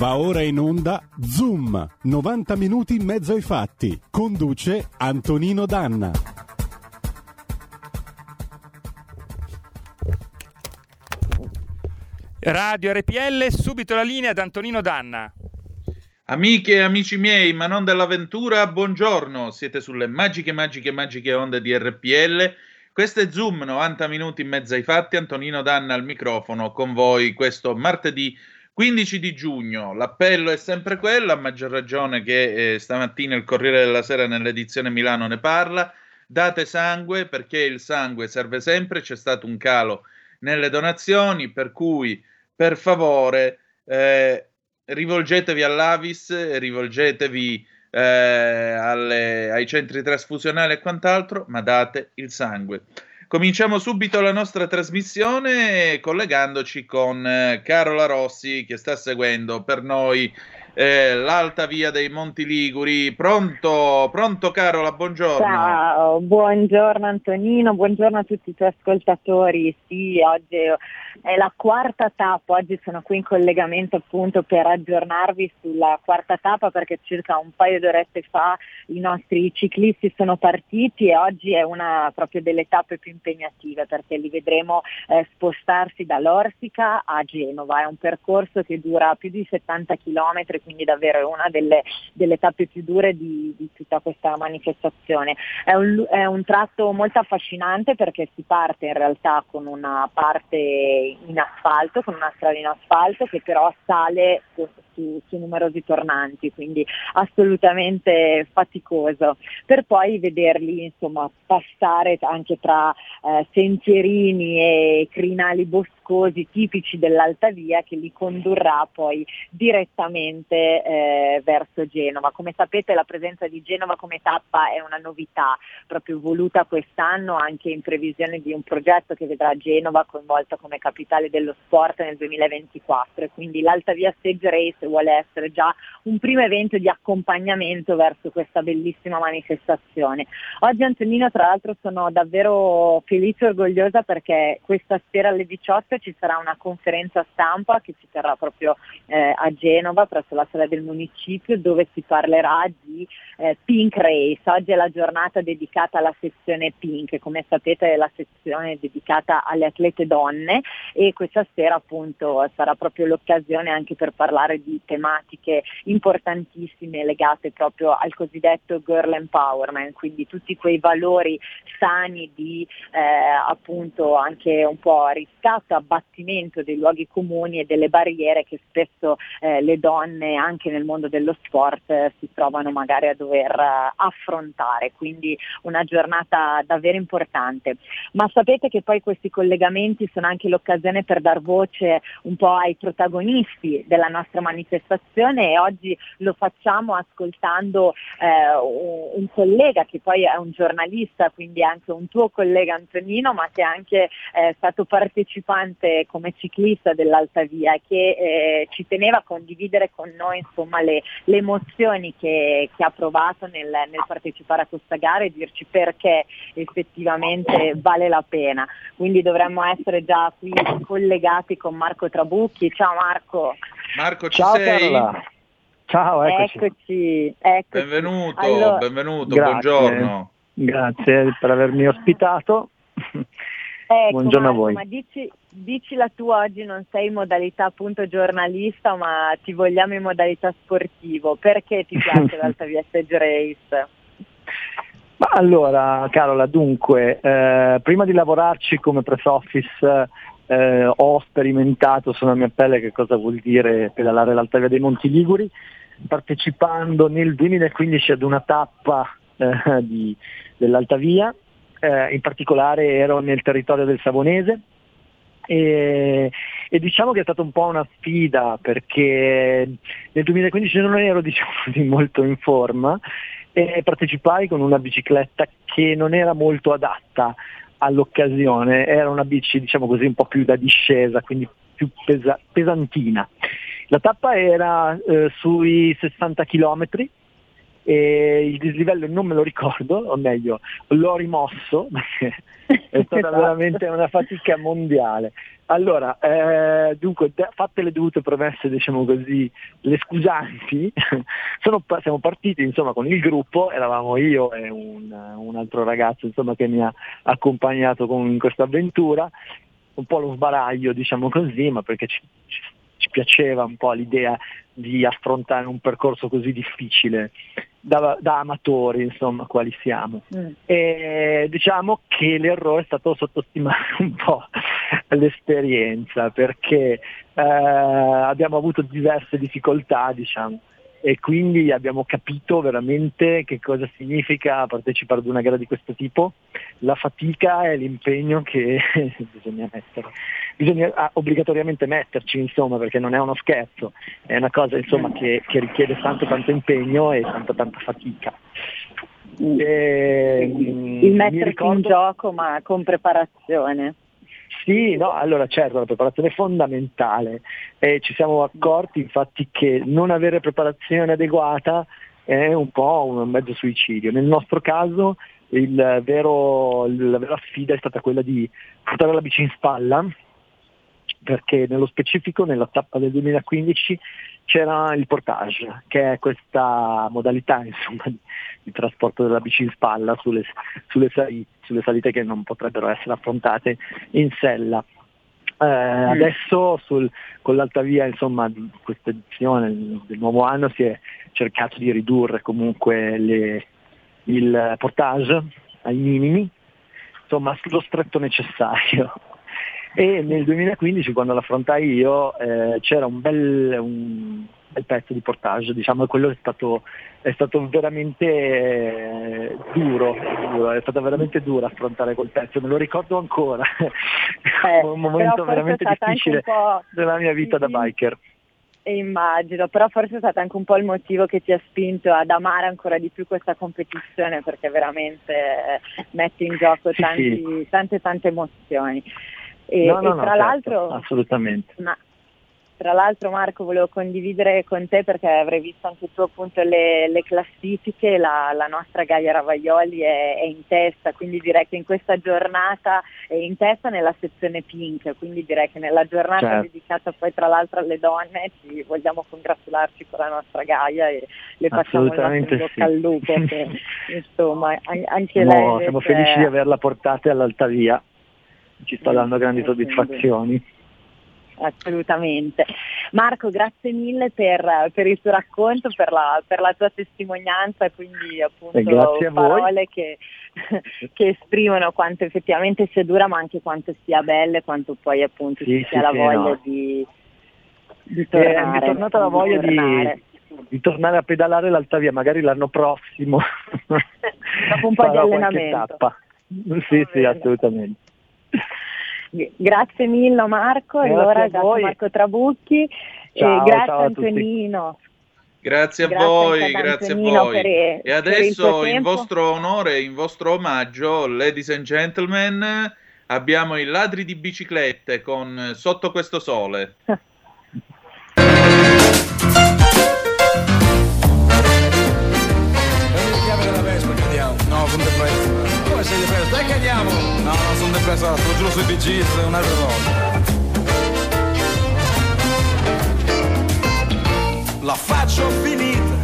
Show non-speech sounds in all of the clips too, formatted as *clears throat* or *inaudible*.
Va ora in onda Zoom, 90 minuti in mezzo ai fatti. Conduce Antonino Danna. Radio RPL, subito la linea ad Antonino Danna. Amiche e amici miei, ma non dell'avventura, buongiorno. Siete sulle magiche, magiche, magiche onde di RPL. Questo è Zoom, 90 minuti in mezzo ai fatti. Antonino Danna al microfono con voi questo martedì 15 di giugno. L'appello è sempre quello, a maggior ragione che eh, stamattina il Corriere della Sera nell'edizione Milano ne parla. Date sangue perché il sangue serve sempre, c'è stato un calo nelle donazioni, per cui per favore eh, rivolgetevi all'Avis, rivolgetevi eh, alle, ai centri trasfusionali e quant'altro, ma date il sangue. Cominciamo subito la nostra trasmissione collegandoci con eh, Carola Rossi che sta seguendo per noi eh, l'alta via dei Monti Liguri. Pronto, pronto Carola, buongiorno. Ciao, buongiorno Antonino, buongiorno a tutti i tuoi ascoltatori. Sì, oggi è la quarta tappa, oggi sono qui in collegamento appunto per aggiornarvi sulla quarta tappa perché circa un paio d'orette fa i nostri ciclisti sono partiti e oggi è una proprio delle tappe più impegnative perché li vedremo eh, spostarsi dall'Orsica a Genova, è un percorso che dura più di 70 km quindi davvero è una delle, delle tappe più dure di, di, tutta questa manifestazione. È un, è un tratto molto affascinante perché si parte in realtà con una parte in asfalto, con una strada in asfalto che però sale su, su, su numerosi tornanti, quindi assolutamente faticoso, per poi vederli insomma, passare anche tra eh, sentierini e crinali boscosi tipici dell'Alta Via che li condurrà poi direttamente eh, verso Genova. Come sapete la presenza di Genova come tappa è una novità proprio voluta quest'anno anche in previsione di un progetto che vedrà Genova coinvolta come capitale dello sport nel 2024 e quindi l'Alta Via Stage Race vuole essere già un primo evento di accompagnamento verso questa bellissima manifestazione. Oggi Antonino tra l'altro sono davvero felice e orgogliosa perché questa sera alle 18 ci sarà una conferenza stampa che si terrà proprio eh, a Genova presso la sala del municipio dove si parlerà di eh, Pink Race. Oggi è la giornata dedicata alla sezione Pink, come sapete è la sezione dedicata alle atlete donne e questa sera appunto sarà proprio l'occasione anche per parlare di tematiche importantissime legate proprio al cosiddetto girl empowerment, quindi tutti quei valori sani di eh, appunto anche un po' riscatto, abbattimento dei luoghi comuni e delle barriere che spesso eh, le donne anche nel mondo dello sport eh, si trovano magari a dover eh, affrontare, quindi una giornata davvero importante. Ma sapete che poi questi collegamenti sono anche l'occasione per dar voce un po' ai protagonisti della nostra manifestazione e oggi lo facciamo ascoltando eh, un collega che poi è un giornalista, quindi anche un tuo collega Antonino, ma che è anche eh, stato partecipante come ciclista dell'Alta Via che eh, ci teneva a condividere con noi insomma, le, le, emozioni che, che ha provato nel, nel, partecipare a questa gara e dirci perché effettivamente vale la pena. Quindi dovremmo essere già qui collegati con Marco Trabucchi. Ciao Marco. Marco, ci Ciao sei? Carla. Ciao, eccoci. eccoci, eccoci. Benvenuto, allora, benvenuto, grazie, buongiorno. Grazie per avermi ospitato. Ecco, Buongiorno Marco, a voi. Ma dici, dici, la tua oggi, non sei in modalità appunto giornalista, ma ti vogliamo in modalità sportivo. Perché ti *laughs* piace l'Alta Via Stage Race? Ma allora, Carola, dunque, eh, prima di lavorarci come press office eh, ho sperimentato sulla mia pelle che cosa vuol dire pedalare l'Alta Via dei Monti Liguri, partecipando nel 2015 ad una tappa eh, di, dell'Alta Via eh, in particolare ero nel territorio del Savonese e, e, diciamo che è stata un po' una sfida perché nel 2015 non ero *laughs* diciamo così, molto in forma e partecipai con una bicicletta che non era molto adatta all'occasione, era una bici diciamo così un po' più da discesa, quindi più pesa- pesantina. La tappa era eh, sui 60 km e il dislivello non me lo ricordo, o meglio, l'ho rimosso *laughs* perché è stata esatto. *laughs* veramente una fatica mondiale. Allora, eh, dunque, fatte le dovute promesse, diciamo così, le scusanti, *laughs* sono, siamo partiti insomma con il gruppo, eravamo io e un, un altro ragazzo insomma, che mi ha accompagnato con, in questa avventura, un po' lo sbaraglio diciamo così, ma perché ci, ci piaceva un po' l'idea di affrontare un percorso così difficile da, da amatori, insomma, quali siamo. Mm. E diciamo che l'errore è stato sottostimare *laughs* un po' l'esperienza perché eh, abbiamo avuto diverse difficoltà, diciamo e quindi abbiamo capito veramente che cosa significa partecipare ad una gara di questo tipo, la fatica e l'impegno che *laughs* bisogna mettere. Bisogna ah, obbligatoriamente metterci, insomma, perché non è uno scherzo, è una cosa insomma, che, che, richiede tanto tanto impegno e tanta tanta fatica. E, il mettersi ricordo... in gioco ma con preparazione. Sì, no, allora certo, la preparazione è fondamentale e ci siamo accorti infatti che non avere preparazione adeguata è un po' un mezzo suicidio. Nel nostro caso vero, la vera sfida è stata quella di portare la bici in spalla, perché nello specifico nella tappa del 2015 c'era il portage, che è questa modalità insomma, di, trasporto della bici in spalla sulle, sulle, sali, sulle, salite che non potrebbero essere affrontate in sella. Eh, mm. Adesso sul, con l'altavia insomma, di questa edizione del nuovo anno si è cercato di ridurre comunque le, il portage ai minimi, insomma lo stretto necessario e nel 2015 quando l'affrontai io eh, c'era un bel, un bel, pezzo di portage, diciamo, e quello è stato, è stato veramente eh, duro, duro, è stato veramente duro affrontare quel pezzo, me lo ricordo ancora, *laughs* eh, un momento veramente difficile della mia vita da biker. Immagino, però forse è stato anche un po' il motivo che ti ha spinto ad amare ancora di più questa competizione perché veramente eh, mette in gioco tanti, sì, sì. tante tante emozioni. E, no, no, e tra no, l'altro, certo, assolutamente. Ma, tra l'altro Marco volevo condividere con te perché avrei visto anche tu appunto le, le classifiche, la, la, nostra Gaia Ravaioli è, è, in testa, quindi direi che in questa giornata è in testa nella sezione pink, quindi direi che nella giornata certo. dedicata poi tra l'altro alle donne ci vogliamo congratularci con la nostra Gaia e le facciamo il nostro bocca sì. al lupo, che, *laughs* insomma anche no, lei... Siamo felici di averla portata all'altavia ci sta dando grandi soddisfazioni. Assolutamente. Marco, grazie mille per, per il tuo racconto, per la, per la, tua testimonianza e quindi appunto parole che, *laughs* che, esprimono quanto effettivamente sia dura ma anche quanto sia bella e quanto poi appunto sì, ci sia sì, la voglia no. di, di tornare. Eh, è tornata la voglia di, di, tornare a pedalare l'altavia, magari l'anno prossimo. *laughs* Dopo un po' *laughs* di allenamento. Sì, sì, assolutamente. Grazie mille Marco, grazie allora grazie Marco Trabucchi, ciao, grazie ciao Antonino. Grazie a grazie voi, grazie a voi. Per, e adesso in vostro onore, in vostro omaggio, ladies and gentlemen, abbiamo i ladri di biciclette con Sotto questo sole. *laughs* Dai che andiamo! No, non sono depresso, lo giuro sui BG, è un'altra cosa. La faccio finita,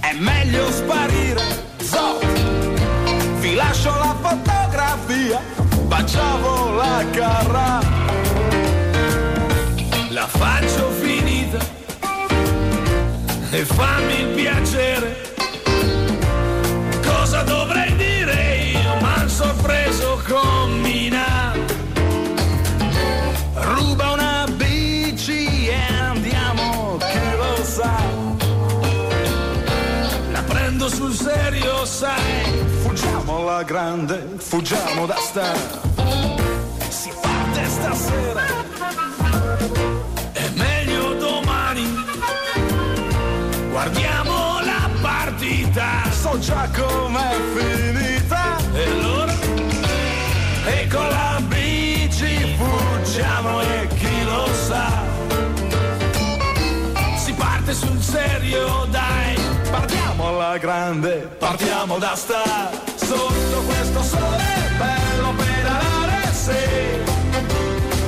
è meglio sparire. Zo, vi lascio la fotografia, baciavo la carra. La faccio finita e fammi il piacere. Serio, sai. Fuggiamo alla grande, fuggiamo da sta. Si parte stasera. È meglio domani. Guardiamo la partita. So già com'è finita. E allora e con la bici fuggiamo e chi lo sa. Si parte sul serio, dai, Partiamo alla grande, partiamo da sta. Sotto questo sole bello pedalare, sì.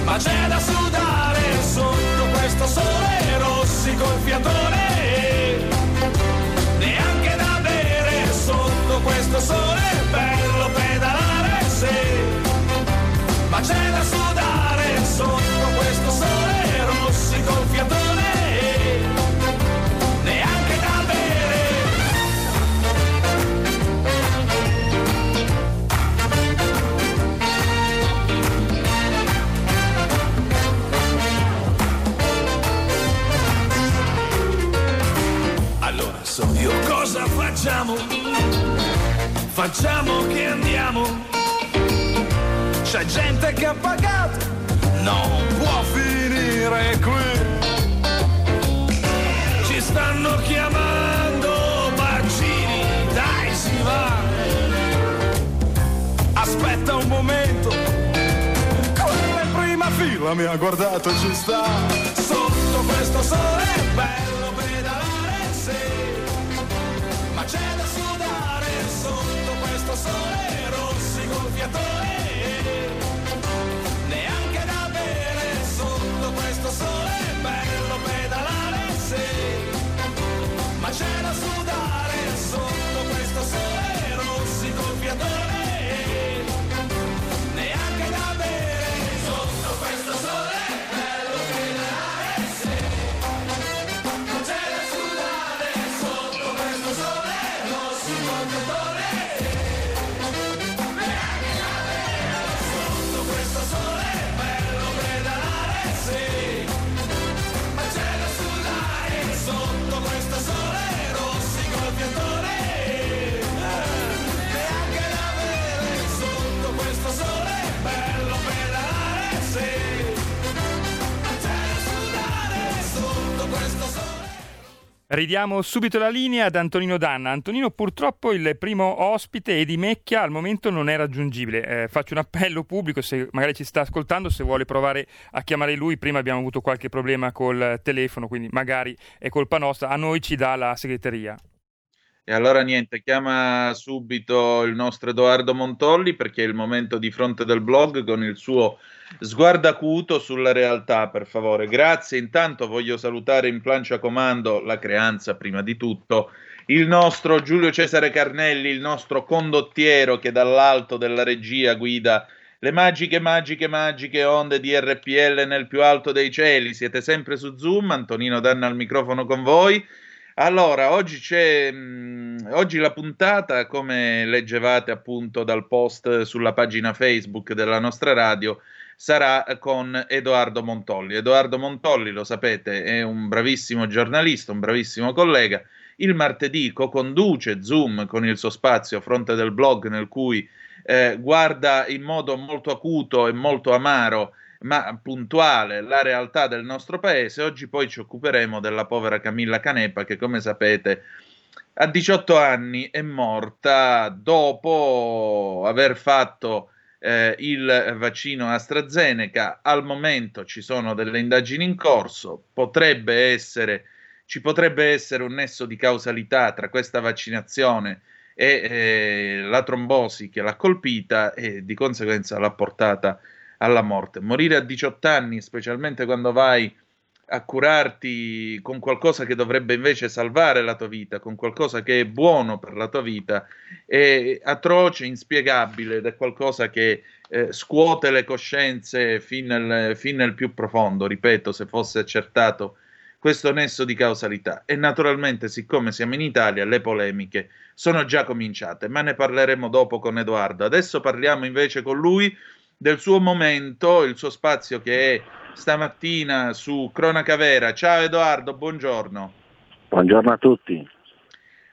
Ma c'è da sudare sotto questo sole Rossi col fiatone. Neanche da bere sotto questo sole bello pedalare, sì. Ma c'è da sudare sotto Allora so io cosa facciamo? Facciamo che andiamo. C'è gente che ha pagato, non può finire qui. Ci stanno chiamando bacini, dai si va. Aspetta un momento, quella in prima fila mi ha guardato e ci sta. Sotto questo sole Ridiamo subito la linea ad Antonino Danna. Antonino, purtroppo il primo ospite di Mecchia al momento non è raggiungibile. Eh, faccio un appello pubblico, se magari ci sta ascoltando, se vuole provare a chiamare lui. Prima abbiamo avuto qualche problema col telefono, quindi magari è colpa nostra. A noi ci dà la segreteria. E allora niente, chiama subito il nostro Edoardo Montolli perché è il momento di fronte del blog con il suo sguardo acuto sulla realtà, per favore. Grazie. Intanto voglio salutare in plancia comando la creanza prima di tutto, il nostro Giulio Cesare Carnelli, il nostro condottiero che dall'alto della regia guida le magiche, magiche, magiche onde di RPL nel più alto dei cieli. Siete sempre su Zoom, Antonino Danna al microfono con voi. Allora, oggi c'è mh, oggi la puntata, come leggevate appunto dal post sulla pagina Facebook della nostra radio, sarà con Edoardo Montolli. Edoardo Montolli, lo sapete, è un bravissimo giornalista, un bravissimo collega. Il martedì co-conduce Zoom con il suo spazio Fronte del Blog, nel cui eh, guarda in modo molto acuto e molto amaro ma puntuale la realtà del nostro paese. Oggi poi ci occuperemo della povera Camilla Canepa che come sapete a 18 anni è morta dopo aver fatto eh, il vaccino AstraZeneca. Al momento ci sono delle indagini in corso, potrebbe essere, ci potrebbe essere un nesso di causalità tra questa vaccinazione e eh, la trombosi che l'ha colpita e di conseguenza l'ha portata alla morte. Morire a 18 anni, specialmente quando vai a curarti con qualcosa che dovrebbe invece salvare la tua vita, con qualcosa che è buono per la tua vita, è atroce, inspiegabile ed è qualcosa che eh, scuote le coscienze fin nel, fin nel più profondo, ripeto, se fosse accertato questo nesso di causalità. E naturalmente, siccome siamo in Italia, le polemiche sono già cominciate, ma ne parleremo dopo con Edoardo. Adesso parliamo invece con lui del suo momento, il suo spazio che è stamattina su Cronaca Vera. Ciao Edoardo, buongiorno. Buongiorno a tutti.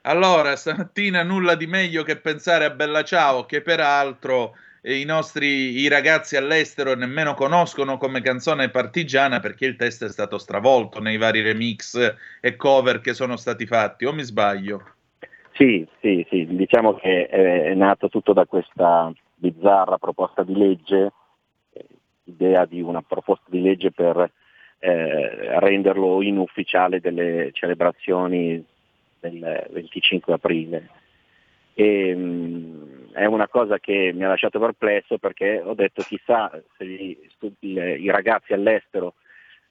Allora, stamattina nulla di meglio che pensare a Bella Ciao, che peraltro eh, i nostri i ragazzi all'estero nemmeno conoscono come canzone partigiana perché il testo è stato stravolto nei vari remix e cover che sono stati fatti, o mi sbaglio? Sì, sì, sì, diciamo che è nato tutto da questa bizzarra proposta di legge, idea di una proposta di legge per eh, renderlo inufficiale delle celebrazioni del 25 aprile. E, mh, è una cosa che mi ha lasciato perplesso perché ho detto chissà se gli, i ragazzi all'estero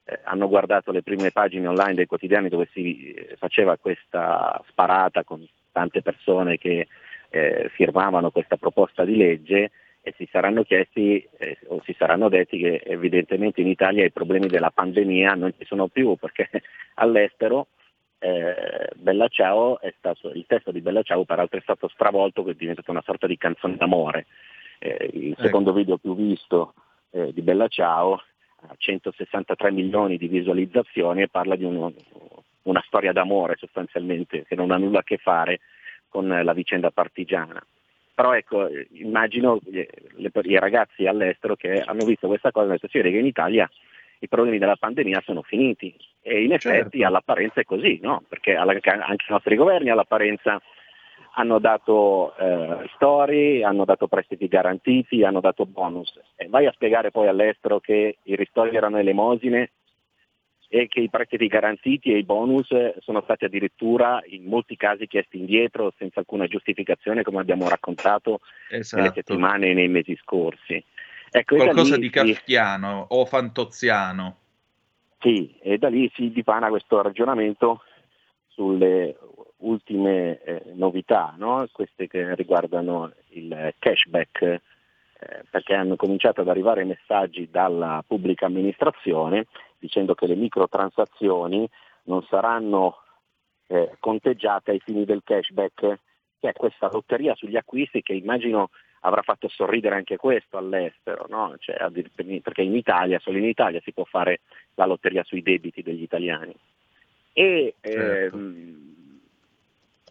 eh, hanno guardato le prime pagine online dei quotidiani dove si eh, faceva questa sparata con tante persone che eh, firmavano questa proposta di legge e si saranno chiesti eh, o si saranno detti che evidentemente in Italia i problemi della pandemia non ci sono più perché *laughs* all'estero eh, Bella Ciao è stato, il testo di Bella Ciao peraltro è stato stravolto che è diventato una sorta di canzone d'amore. Eh, il ecco. secondo video più visto eh, di Bella Ciao ha 163 milioni di visualizzazioni e parla di uno, una storia d'amore sostanzialmente che non ha nulla a che fare con la vicenda partigiana. Però ecco, immagino i ragazzi all'estero che hanno visto questa cosa e hanno detto sì, che in Italia i problemi della pandemia sono finiti e in effetti certo. all'apparenza è così, no? perché anche i nostri governi all'apparenza hanno dato eh, storie, hanno dato prestiti garantiti, hanno dato bonus. E vai a spiegare poi all'estero che i ristori erano elemosine e che i prestiti garantiti e i bonus sono stati addirittura in molti casi chiesti indietro senza alcuna giustificazione come abbiamo raccontato esatto. nelle settimane e nei mesi scorsi. Ecco, Qualcosa lì, di kafkiano sì. o fantoziano. Sì, e da lì si dipana questo ragionamento sulle ultime eh, novità, no? queste che riguardano il cashback, eh, perché hanno cominciato ad arrivare messaggi dalla pubblica amministrazione dicendo che le microtransazioni non saranno eh, conteggiate ai fini del cashback, che è questa lotteria sugli acquisti che immagino avrà fatto sorridere anche questo all'estero, no? cioè, perché in Italia, solo in Italia si può fare la lotteria sui debiti degli italiani. E certo. ehm,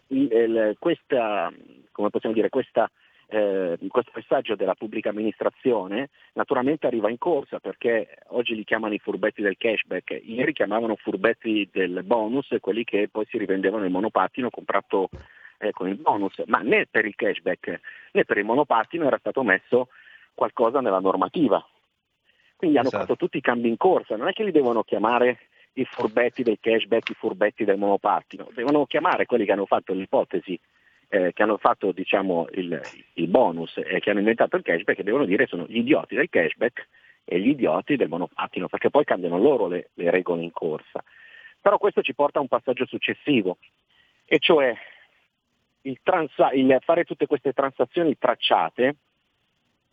il, il, questa, come possiamo dire, questa eh, questo messaggio della pubblica amministrazione naturalmente arriva in corsa perché oggi li chiamano i furbetti del cashback, ieri chiamavano furbetti del bonus, quelli che poi si rivendevano il monopattino comprato eh, con il bonus, ma né per il cashback né per il monopattino era stato messo qualcosa nella normativa. Quindi hanno esatto. fatto tutti i cambi in corsa, non è che li devono chiamare i furbetti del cashback, i furbetti del monopattino, devono chiamare quelli che hanno fatto l'ipotesi eh, che hanno fatto diciamo, il, il, bonus e che hanno inventato il cashback, devono dire sono gli idioti del cashback e gli idioti del monopattino, perché poi cambiano loro le, le regole in corsa. Però questo ci porta a un passaggio successivo, e cioè il, transa- il fare tutte queste transazioni tracciate,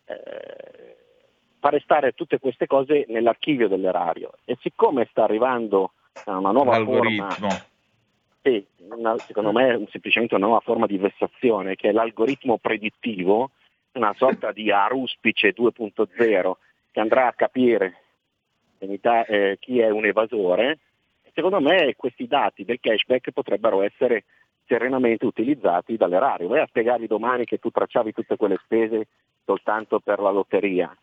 eh, fare stare tutte queste cose nell'archivio dell'erario. E siccome sta arrivando una nuova L'algoritmo. forma sì, una, secondo me è semplicemente una nuova forma di vessazione che è l'algoritmo predittivo, una sorta di aruspice 2.0 che andrà a capire eh, chi è un evasore. Secondo me questi dati del cashback potrebbero essere serenamente utilizzati dall'erario. Vai a spiegargli domani che tu tracciavi tutte quelle spese soltanto per la lotteria.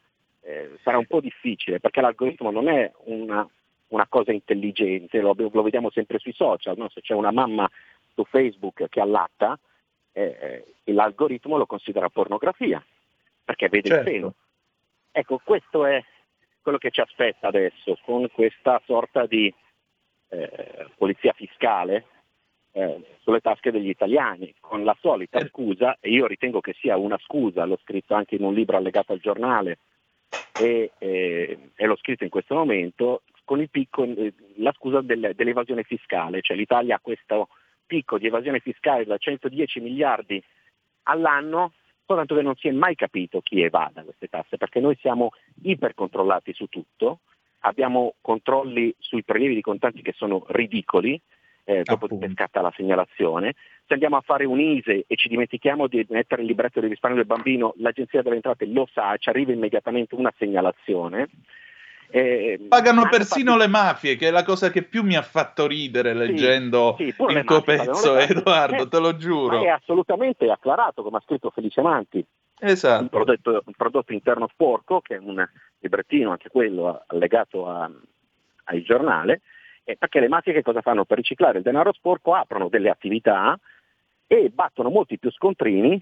Eh, sarà un po' difficile perché l'algoritmo non è una una cosa intelligente, lo, lo vediamo sempre sui social, no? se c'è una mamma su Facebook che allatta, eh, eh, l'algoritmo lo considera pornografia, perché vede certo. il seno. Ecco, questo è quello che ci aspetta adesso, con questa sorta di eh, polizia fiscale eh, sulle tasche degli italiani, con la solita eh. scusa, e io ritengo che sia una scusa, l'ho scritto anche in un libro allegato al giornale, e, e, e l'ho scritto in questo momento, con il picco, eh, la scusa del, dell'evasione fiscale, cioè l'Italia ha questo picco di evasione fiscale da 110 miliardi all'anno, soltanto che non si è mai capito chi evada queste tasse, perché noi siamo ipercontrollati su tutto, abbiamo controlli sui prelievi di contanti che sono ridicoli, eh, dopo che scatta la segnalazione. Se andiamo a fare un ISE e ci dimentichiamo di mettere il libretto di risparmio del bambino, l'Agenzia delle Entrate lo sa, ci arriva immediatamente una segnalazione. Eh, Pagano persino fatto... le mafie, che è la cosa che più mi ha fatto ridere leggendo sì, sì, il tuo pezzo, Edoardo, te lo giuro. È assolutamente acclarato, come ha scritto Felice Manti. Esatto. Un prodotto, un prodotto interno sporco, che è un librettino, anche quello allegato a, al giornale, eh, perché le mafie che cosa fanno? Per riciclare il denaro sporco aprono delle attività e battono molti più scontrini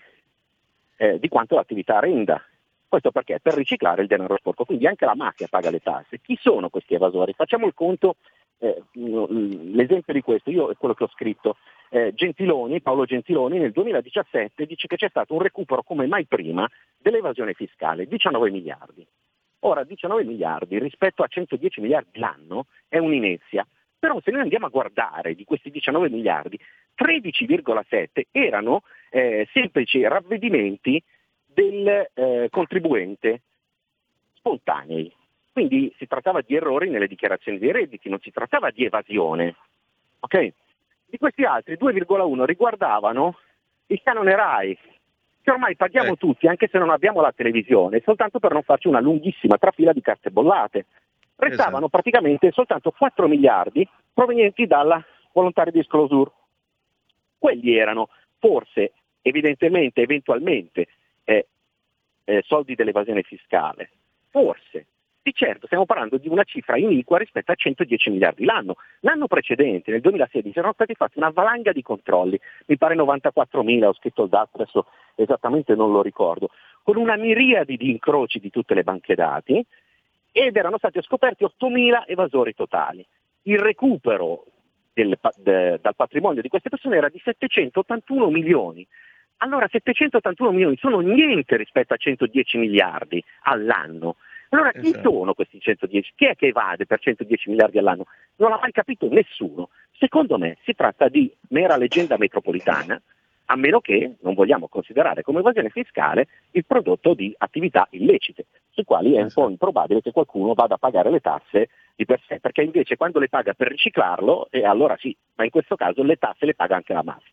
eh, di quanto l'attività renda. Questo perché? Per riciclare il denaro sporco, quindi anche la mafia paga le tasse. Chi sono questi evasori? Facciamo il conto, eh, l'esempio di questo, io è quello che ho scritto, eh, Gentiloni, Paolo Gentiloni nel 2017 dice che c'è stato un recupero come mai prima dell'evasione fiscale, 19 miliardi. Ora 19 miliardi rispetto a 110 miliardi l'anno è un'inezia, però se noi andiamo a guardare di questi 19 miliardi, 13,7 erano eh, semplici ravvedimenti del eh, contribuente spontanei. Quindi si trattava di errori nelle dichiarazioni dei redditi, non si trattava di evasione. Okay? Di questi altri 2,1 riguardavano il canone RAI, che ormai paghiamo Eh. tutti, anche se non abbiamo la televisione, soltanto per non farci una lunghissima trafila di carte bollate. Restavano Esatto. praticamente soltanto 4 miliardi provenienti dalla volontaria disclosure. Quelli erano forse, evidentemente, eventualmente, eh, soldi dell'evasione fiscale. Forse. Di certo stiamo parlando di una cifra iniqua rispetto a 110 miliardi l'anno. L'anno precedente, nel 2016, erano stati fatti una valanga di controlli, mi pare 94.000, ho scritto il dato, adesso esattamente non lo ricordo, con una miriade di incroci di tutte le banche dati ed erano stati scoperti 8.000 evasori totali. Il recupero del de- dal patrimonio di queste persone era di 781 milioni. Allora 781 milioni sono niente rispetto a 110 miliardi all'anno. Allora chi Esatto. sono questi 110? Chi è che evade per 110 miliardi all'anno? Non l'ha mai capito nessuno. Secondo me si tratta di mera leggenda metropolitana, a meno che non vogliamo considerare come evasione fiscale il prodotto di attività illecite, sui quali è un po' improbabile che qualcuno vada a pagare le tasse di per sé, perché invece quando le paga per riciclarlo, eh, allora sì, ma in questo caso le tasse le paga anche la mafia.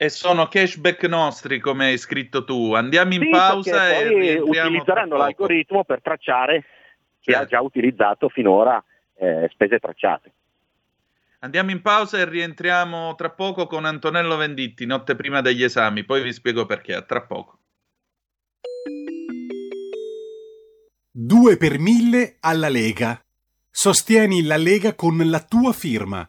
E sono cashback nostri, come hai scritto tu. Andiamo in Sì, pausa e poi rientriamo utilizzeranno l'algoritmo per tracciare chi ha Certo. già utilizzato finora eh, spese tracciate. Andiamo in pausa e rientriamo tra poco con Antonello Venditti, notte prima degli esami. Poi vi spiego perché. A tra poco. 2 per 1000 alla Lega. Sostieni la Lega con la tua firma.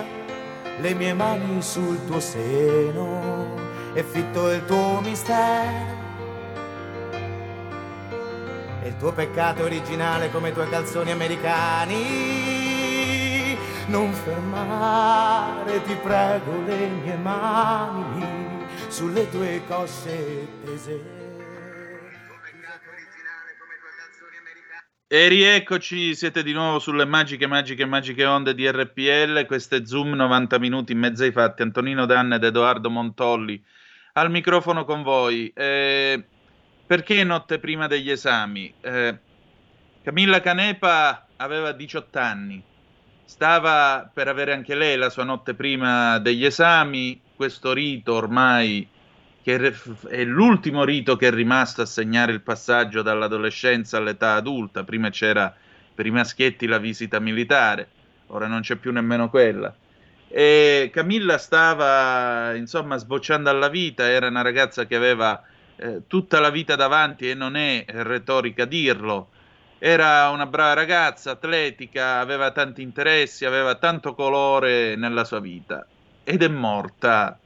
le mie mani sul tuo seno e fitto il tuo mistero. E il tuo peccato originale come i tuoi calzoni americani. Non fermare, ti prego, le mie mani sulle tue cosce tese. E rieccoci, siete di nuovo sulle magiche, magiche, magiche onde di RPL. Questo è Zoom 90 minuti in mezzo ai fatti. Antonino Danne ed Edoardo Montolli al microfono con voi. Eh, perché notte prima degli esami? Eh, Camilla Canepa aveva 18 anni, stava per avere anche lei la sua notte prima degli esami. Questo rito ormai che è l'ultimo rito che è rimasto a segnare il passaggio dall'adolescenza all'età adulta. Prima c'era per i maschietti la visita militare, ora non c'è più nemmeno quella. E Camilla stava insomma sbocciando alla vita, era una ragazza che aveva eh, tutta la vita davanti e non è retorica dirlo. Era una brava ragazza, atletica, aveva tanti interessi, aveva tanto colore nella sua vita ed è morta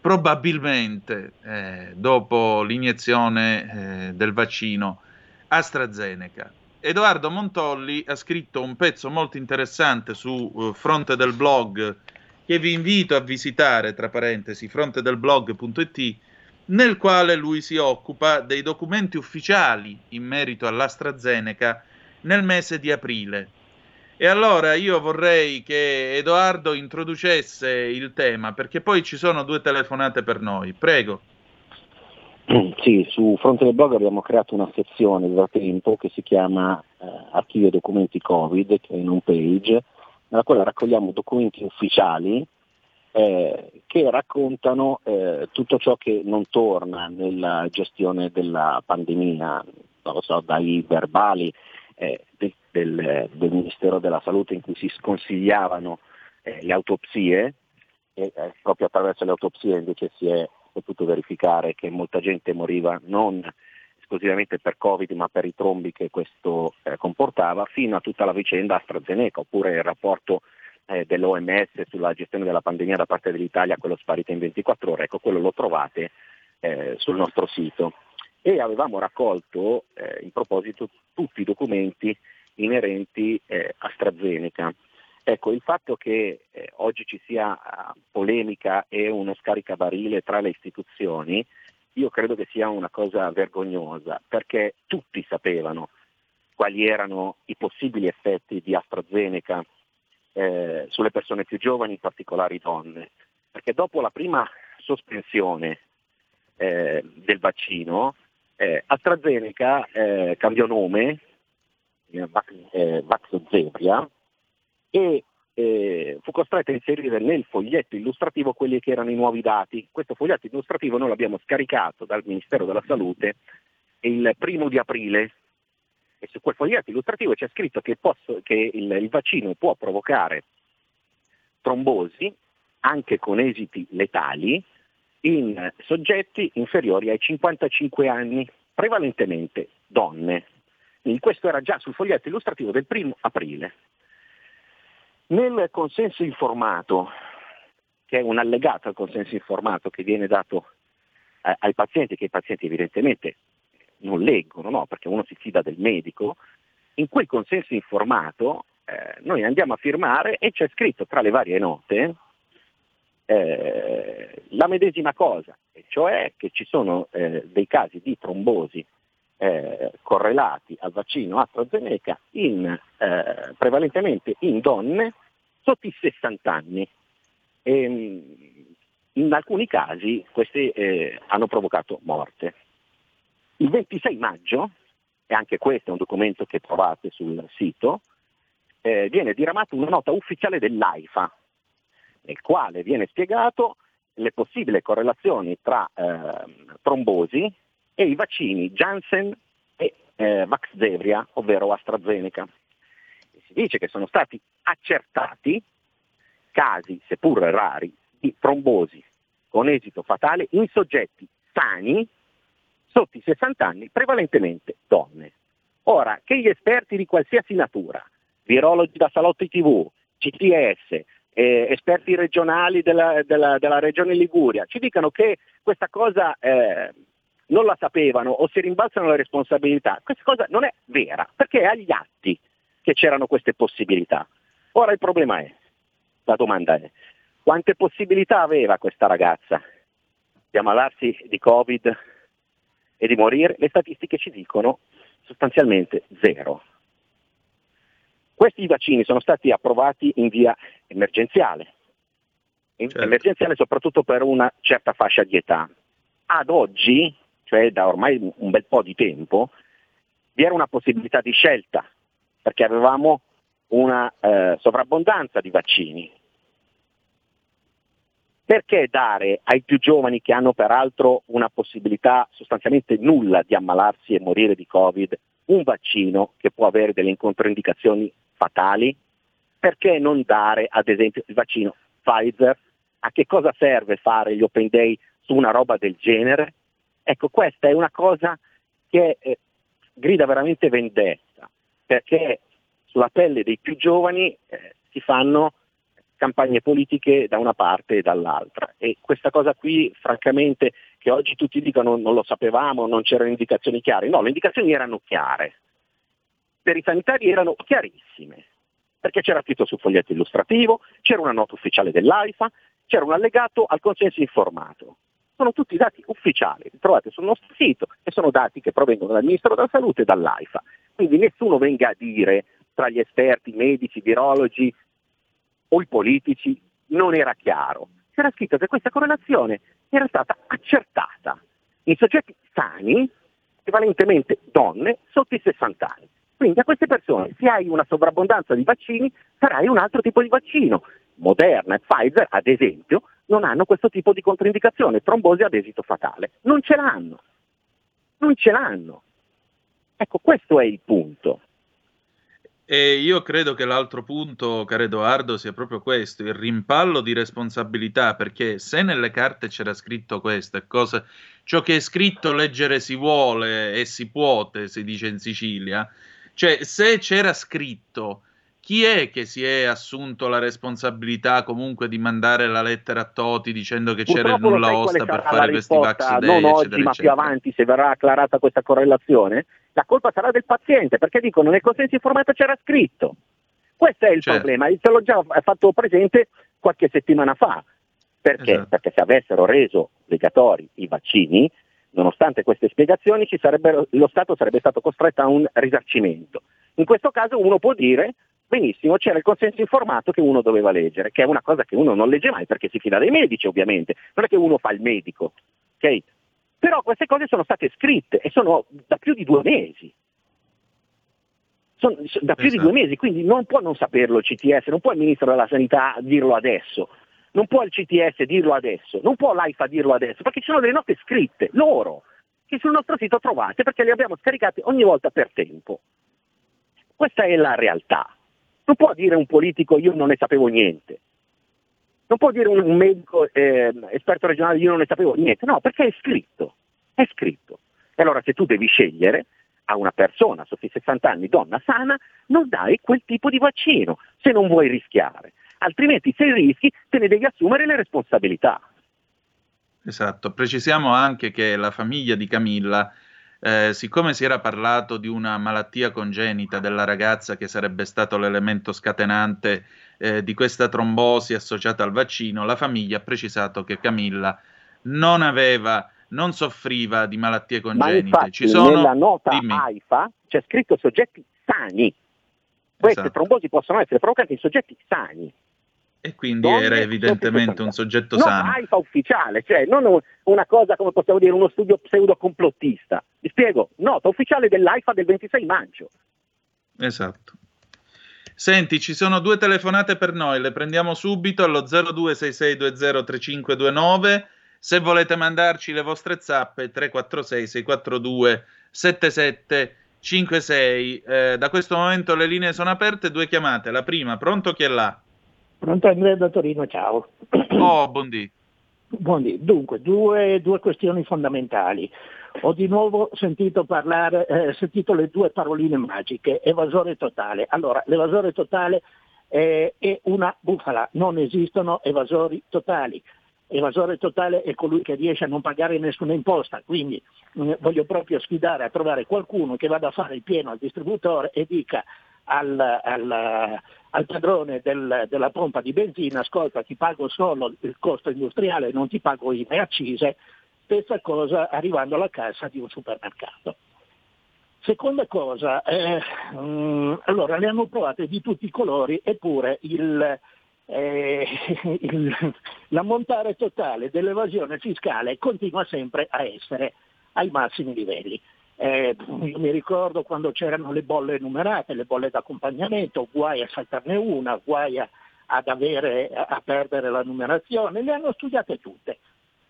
probabilmente eh, dopo l'iniezione eh, del vaccino AstraZeneca. Edoardo Montolli ha scritto un pezzo molto interessante su uh, Fronte del Blog che vi invito a visitare, tra parentesi, frontedelblog.it, nel quale lui si occupa dei documenti ufficiali in merito all'AstraZeneca nel mese di aprile e allora io vorrei che Edoardo introducesse il tema, perché poi ci sono due telefonate per noi. Prego. *clears throat* Sì, su Fronte del Blog abbiamo creato una sezione da tempo che si chiama eh, Archivio documenti Covid, che è in home page, nella quale raccogliamo documenti ufficiali eh, che raccontano eh, tutto ciò che non torna nella gestione della pandemia, lo so, dai verbali eh, del, del, del, Ministero della Salute in cui si sconsigliavano eh, le autopsie e eh, proprio attraverso le autopsie invece si è potuto verificare che molta gente moriva non esclusivamente per Covid ma per i trombi che questo eh, comportava, fino a tutta la vicenda AstraZeneca oppure il rapporto eh, dell'OMS sulla gestione della pandemia da parte dell'Italia, quello sparito in 24 ore, ecco quello lo trovate eh, sul nostro sito. E avevamo raccolto eh, in proposito tutti i documenti inerenti eh, AstraZeneca. Ecco, il fatto che eh, oggi ci sia uh, polemica e uno scaricabarile tra le istituzioni, io credo che sia una cosa vergognosa, perché tutti sapevano quali erano i possibili effetti di AstraZeneca eh, sulle persone più giovani, in particolare donne, perché dopo la prima sospensione eh, del vaccino, eh, AstraZeneca eh, cambiò nome, eh, Vaxzevria, e eh, fu costretta a inserire nel foglietto illustrativo quelli che erano i nuovi dati. Questo foglietto illustrativo noi l'abbiamo scaricato dal Ministero della Salute il primo di aprile e su quel foglietto illustrativo c'è scritto che, posso, che il, il vaccino può provocare trombosi anche con esiti letali in soggetti inferiori ai 55 anni, prevalentemente donne. Quindi questo era già sul foglietto illustrativo del primo aprile. Nel consenso informato, che è un allegato al consenso informato che viene dato eh, ai pazienti, che i pazienti evidentemente non leggono, no? perché uno si fida del medico, in quel consenso informato eh, noi andiamo a firmare e c'è scritto tra le varie note eh, la medesima cosa, cioè che ci sono eh, dei casi di trombosi eh, correlati al vaccino AstraZeneca in, eh, prevalentemente in donne sotto i 60 anni. E, ehm, in alcuni casi questi eh, hanno provocato morte. Il 26 maggio, e anche questo è un documento che trovate sul sito, eh, viene diramata una nota ufficiale dell'AIFA, nel quale viene spiegato le possibili correlazioni tra eh, trombosi e i vaccini Janssen e eh, Vaxzevria, ovvero AstraZeneca. Si dice che sono stati accertati casi, seppur rari, di trombosi con esito fatale in soggetti sani sotto i 60 anni, prevalentemente donne. Ora, che gli esperti di qualsiasi natura, virologi da salotto TV, CTS, eh, esperti regionali della, della, della, regione Liguria, ci dicano che questa cosa eh, non la sapevano o si rimbalzano le responsabilità, questa cosa non è vera, perché è agli atti che c'erano queste possibilità. Ora il problema è, la domanda è, quante possibilità aveva questa ragazza di ammalarsi di Covid e di morire? Le statistiche ci dicono sostanzialmente zero. Questi vaccini sono stati approvati in via emergenziale, certo. emergenziale soprattutto per una certa fascia di età. Ad oggi, cioè da ormai un bel po' di tempo, vi era una possibilità di scelta, perché avevamo una eh, sovrabbondanza di vaccini. Perché dare ai più giovani che hanno peraltro una possibilità sostanzialmente nulla di ammalarsi e morire di Covid un vaccino che può avere delle controindicazioni fatali? Perché non dare ad esempio il vaccino Pfizer? A che cosa serve fare gli open day su una roba del genere? Ecco, questa è una cosa che eh, grida veramente vendetta, perché sulla pelle dei più giovani eh, si fanno campagne politiche da una parte e dall'altra. E questa cosa qui, francamente, che oggi tutti dicono non lo sapevamo, non c'erano indicazioni chiare. No, le indicazioni erano chiare. Per i sanitari erano chiarissime, perché c'era scritto sul foglietto illustrativo, c'era una nota ufficiale dell'AIFA, c'era un allegato al consenso informato. Sono tutti dati ufficiali, li trovate sul nostro sito e sono dati che provengono dal Ministero della Salute e dall'AIFA. Quindi nessuno venga a dire tra gli esperti, medici, virologi, o i politici non era chiaro. C'era scritto che questa correlazione era stata accertata in soggetti sani, prevalentemente donne, sotto i 60 anni. Quindi a queste persone, se hai una sovrabbondanza di vaccini, farai un altro tipo di vaccino. Moderna e Pfizer, ad esempio, non hanno questo tipo di controindicazione, trombosi ad esito fatale. Non ce l'hanno. Non ce l'hanno. Ecco, questo è il punto. E io credo che l'altro punto, caro Edoardo, sia proprio questo, il rimpallo di responsabilità, perché se nelle carte c'era scritto questo, cosa, ciò che è scritto leggere si vuole e si può, si dice in Sicilia, cioè se c'era scritto chi è che si è assunto la responsabilità comunque di mandare la lettera a Toti dicendo che Purtroppo c'era il nulla osta per fare questi vax day, non oggi, eccetera, ma eccetera. più avanti, se verrà acclarata questa correlazione, la colpa sarà del paziente, perché dicono nel consenso informato c'era scritto. Questo è il certo. problema, te l'ho già fatto presente qualche settimana fa. Perché? Esatto. Perché se avessero reso obbligatori i vaccini, nonostante queste spiegazioni, lo Stato sarebbe stato costretto a un risarcimento. In questo caso uno può dire benissimo, c'era il consenso informato che uno doveva leggere, che è una cosa che uno non legge mai perché si fida dei medici ovviamente, non è che uno fa il medico, ok? Però queste cose sono state scritte e sono da più di due mesi. Sono da più esatto. di due mesi, quindi non può non saperlo il CTS, non può il Ministro della Sanità dirlo adesso, non può il CTS dirlo adesso, non può l'AIFA dirlo adesso, perché ci sono delle note scritte, loro, che sul nostro sito trovate, perché le abbiamo scaricate ogni volta per tempo. Questa è la realtà. Non può dire un politico io non ne sapevo niente. Non può dire un, medico eh, esperto regionale io non ne sapevo niente. No, perché è scritto. È scritto. E allora se tu devi scegliere a una persona sotto i 60 anni, donna sana, non dai quel tipo di vaccino se non vuoi rischiare. Altrimenti se rischi te ne devi assumere le responsabilità. Esatto, precisiamo anche che la famiglia di Camilla eh, siccome si era parlato di una malattia congenita della ragazza che sarebbe stato l'elemento scatenante eh, di questa trombosi associata al vaccino, la famiglia ha precisato che Camilla non aveva, non soffriva di malattie congenite. Ma infatti, Ci sono... nella nota Dimmi. AIFA c'è scritto soggetti sani. Queste esatto. trombosi possono essere provocate in soggetti sani. E quindi Donne era evidentemente un soggetto no, sano. No, AIFA ufficiale, cioè non una cosa come possiamo dire, uno studio pseudo-complottista. Vi spiego, nota ufficiale dell'AIFA del 26 maggio. Esatto. Senti, ci sono due telefonate per noi, le prendiamo subito allo 0266203529. Se volete mandarci le vostre zappe 346 642 7756. Eh, da questo momento le linee sono aperte, due chiamate. La prima, pronto chi è là? Pronto Andrea da Torino, ciao. *clears throat* Oh, buondì. Buondì. Dunque, due, due, questioni fondamentali. Ho di nuovo sentito parlare, eh, sentito le due paroline magiche, evasore totale. Allora, l'evasore totale eh, è una bufala, non esistono evasori totali. Evasore totale è colui che riesce a non pagare nessuna imposta, quindi eh, voglio proprio sfidare a trovare qualcuno che vada a fare il pieno al distributore e dica al, al, al padrone del, della pompa di benzina, ascolta ti pago solo il costo industriale, non ti pago e accise, stessa cosa arrivando alla cassa di un supermercato. Seconda cosa, eh, mh, mm, allora le hanno provate di tutti i colori eppure il, eh, *laughs* il, l'ammontare totale dell'evasione fiscale continua sempre a essere ai massimi livelli. Eh, mi ricordo quando c'erano le bolle numerate, le bolle d'accompagnamento, guai a saltarne una, guai a, ad avere, a perdere la numerazione, le hanno studiate tutte,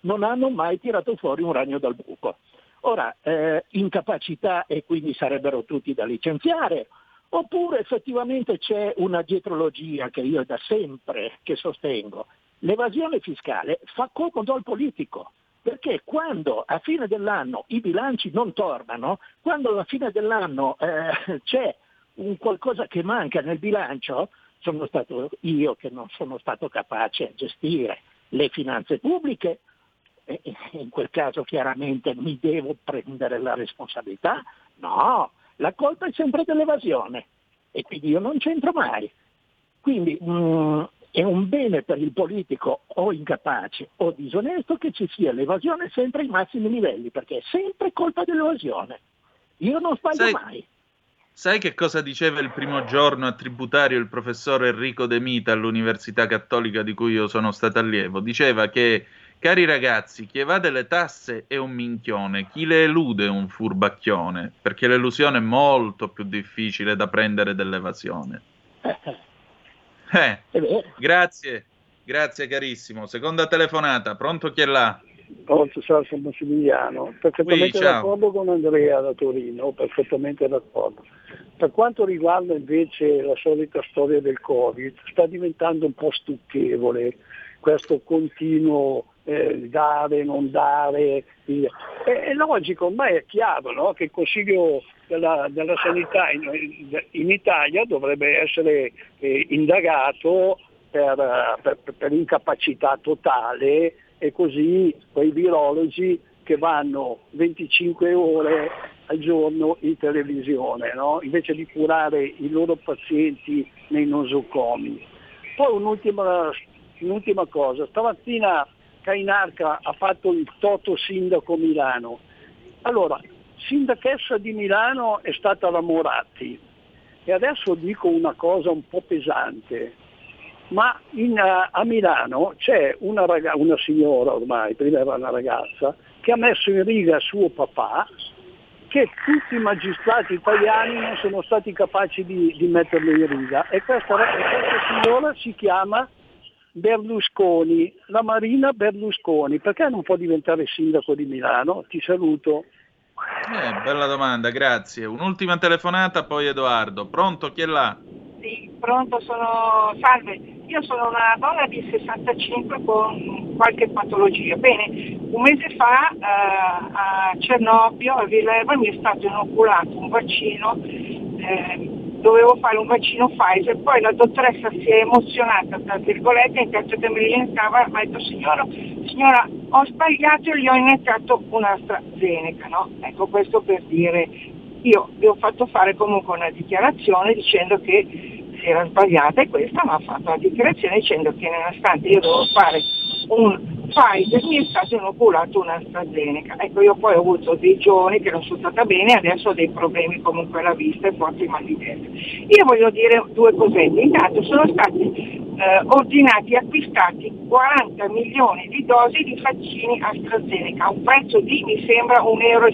non hanno mai tirato fuori un ragno dal buco. Ora, eh, incapacità e quindi sarebbero tutti da licenziare, oppure effettivamente c'è una dietrologia che io da sempre che sostengo. L'evasione fiscale fa comodo al politico, perché quando a fine dell'anno i bilanci non tornano, quando a fine dell'anno eh, *laughs* c'è un qualcosa che manca nel bilancio, sono stato io che non sono stato capace a gestire le finanze pubbliche, e in quel caso chiaramente mi devo prendere la responsabilità? No, la colpa è sempre dell'evasione e quindi io non c'entro mai. Quindi mh, mm, è un bene per il politico o incapace o disonesto che ci sia l'evasione sempre ai massimi livelli, perché è sempre colpa dell'evasione. Io non sbaglio sai, mai. Sai che cosa diceva il primo giorno a tributario il professor Enrico De Mita all'Università Cattolica di cui io sono stato allievo? Diceva che, cari ragazzi, chi evade le tasse è un minchione, chi le elude è un furbacchione, perché l'elusione è molto più difficile da prendere dell'evasione. Eh, grazie, grazie carissimo. Seconda telefonata, pronto chi è là? Pronto, ciao, sono Massimiliano. Perfettamente Qui, d'accordo con Andrea da Torino, perfettamente d'accordo. Per quanto riguarda invece la solita storia del Covid, sta diventando un po' stucchevole questo continuo eh, dare, non dare. È, è, logico, ormai è chiaro no? che il Consiglio della, della Sanità in, in, Italia dovrebbe essere eh, indagato per, per, per, incapacità totale e così quei virologi che vanno 25 ore al giorno in televisione, no? invece di curare i loro pazienti nei nosocomi. Poi un'ultima, un'ultima cosa, stamattina Cainarca ha fatto il Toto Sindaco Milano. Allora, sindachessa di Milano è stata la Moratti e adesso dico una cosa un po' pesante, ma in, a Milano c'è una, raga- una signora ormai, prima era una ragazza, che ha messo in riga suo papà che tutti i magistrati italiani non sono stati capaci di, di metterlo in riga e questa, questa signora si chiama Berlusconi, la Marina Berlusconi, perché non può diventare sindaco di Milano? Ti saluto. Eh, bella domanda, grazie. Un'ultima telefonata, poi Edoardo. Pronto, chi è là? Sì, pronto, sono... Salve, io sono una donna di 65 con qualche patologia. Bene, un mese fa eh, a Cernobbio, a Villerba, mi è stato inoculato un vaccino eh, dovevo fare un vaccino Pfizer, poi la dottoressa si è emozionata, tra virgolette, intanto che me li iniettava, ha detto signora, signora ho sbagliato e gli ho iniettato un'AstraZeneca, no? Ecco questo per dire, io vi ho fatto fare comunque una dichiarazione dicendo che si era sbagliata e questa mi ha fatto la dichiarazione dicendo che nonostante io dovevo fare un Pfizer mi è stato inoculato un'AstraZeneca. Ecco, io poi ho avuto dei giorni che non sono stata bene, adesso ho dei problemi comunque alla vista e forti mal di testa. Io voglio dire due cosette. Intanto sono stati eh, ordinati e acquistati 40 milioni di dosi di vaccini AstraZeneca a un prezzo di mi sembra 1,60 euro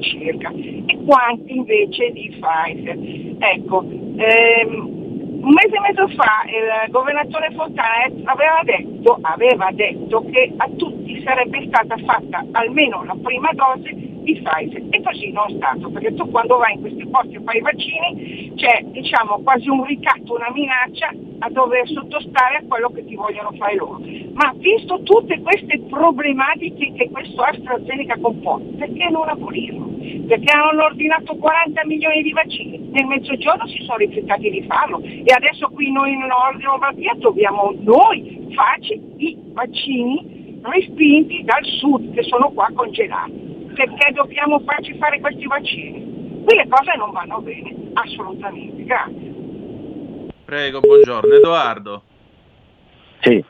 circa e quanti invece di Pfizer. Ecco, ehm, un mese e mezzo fa il governatore Fontana aveva detto, aveva detto che a tutti sarebbe stata fatta almeno la prima dose di Pfizer. E così non è stato, perché tu quando vai in questi posti e fai i vaccini c'è diciamo quasi un ricatto, una minaccia a dover sottostare a quello che ti vogliono fare loro. Ma visto tutte queste problematiche che questo AstraZeneca comporta, perché non abolirlo? Perché hanno ordinato 40 milioni di vaccini, nel mezzogiorno si sono rifiutati di farlo e adesso qui noi in Nord Lombardia dobbiamo noi farci i vaccini respinti dal sud che sono qua congelati. Perché dobbiamo farci fare questi vaccini? Qui le cose non vanno bene, assolutamente. Grazie. Prego, buongiorno. Edoardo. Sì.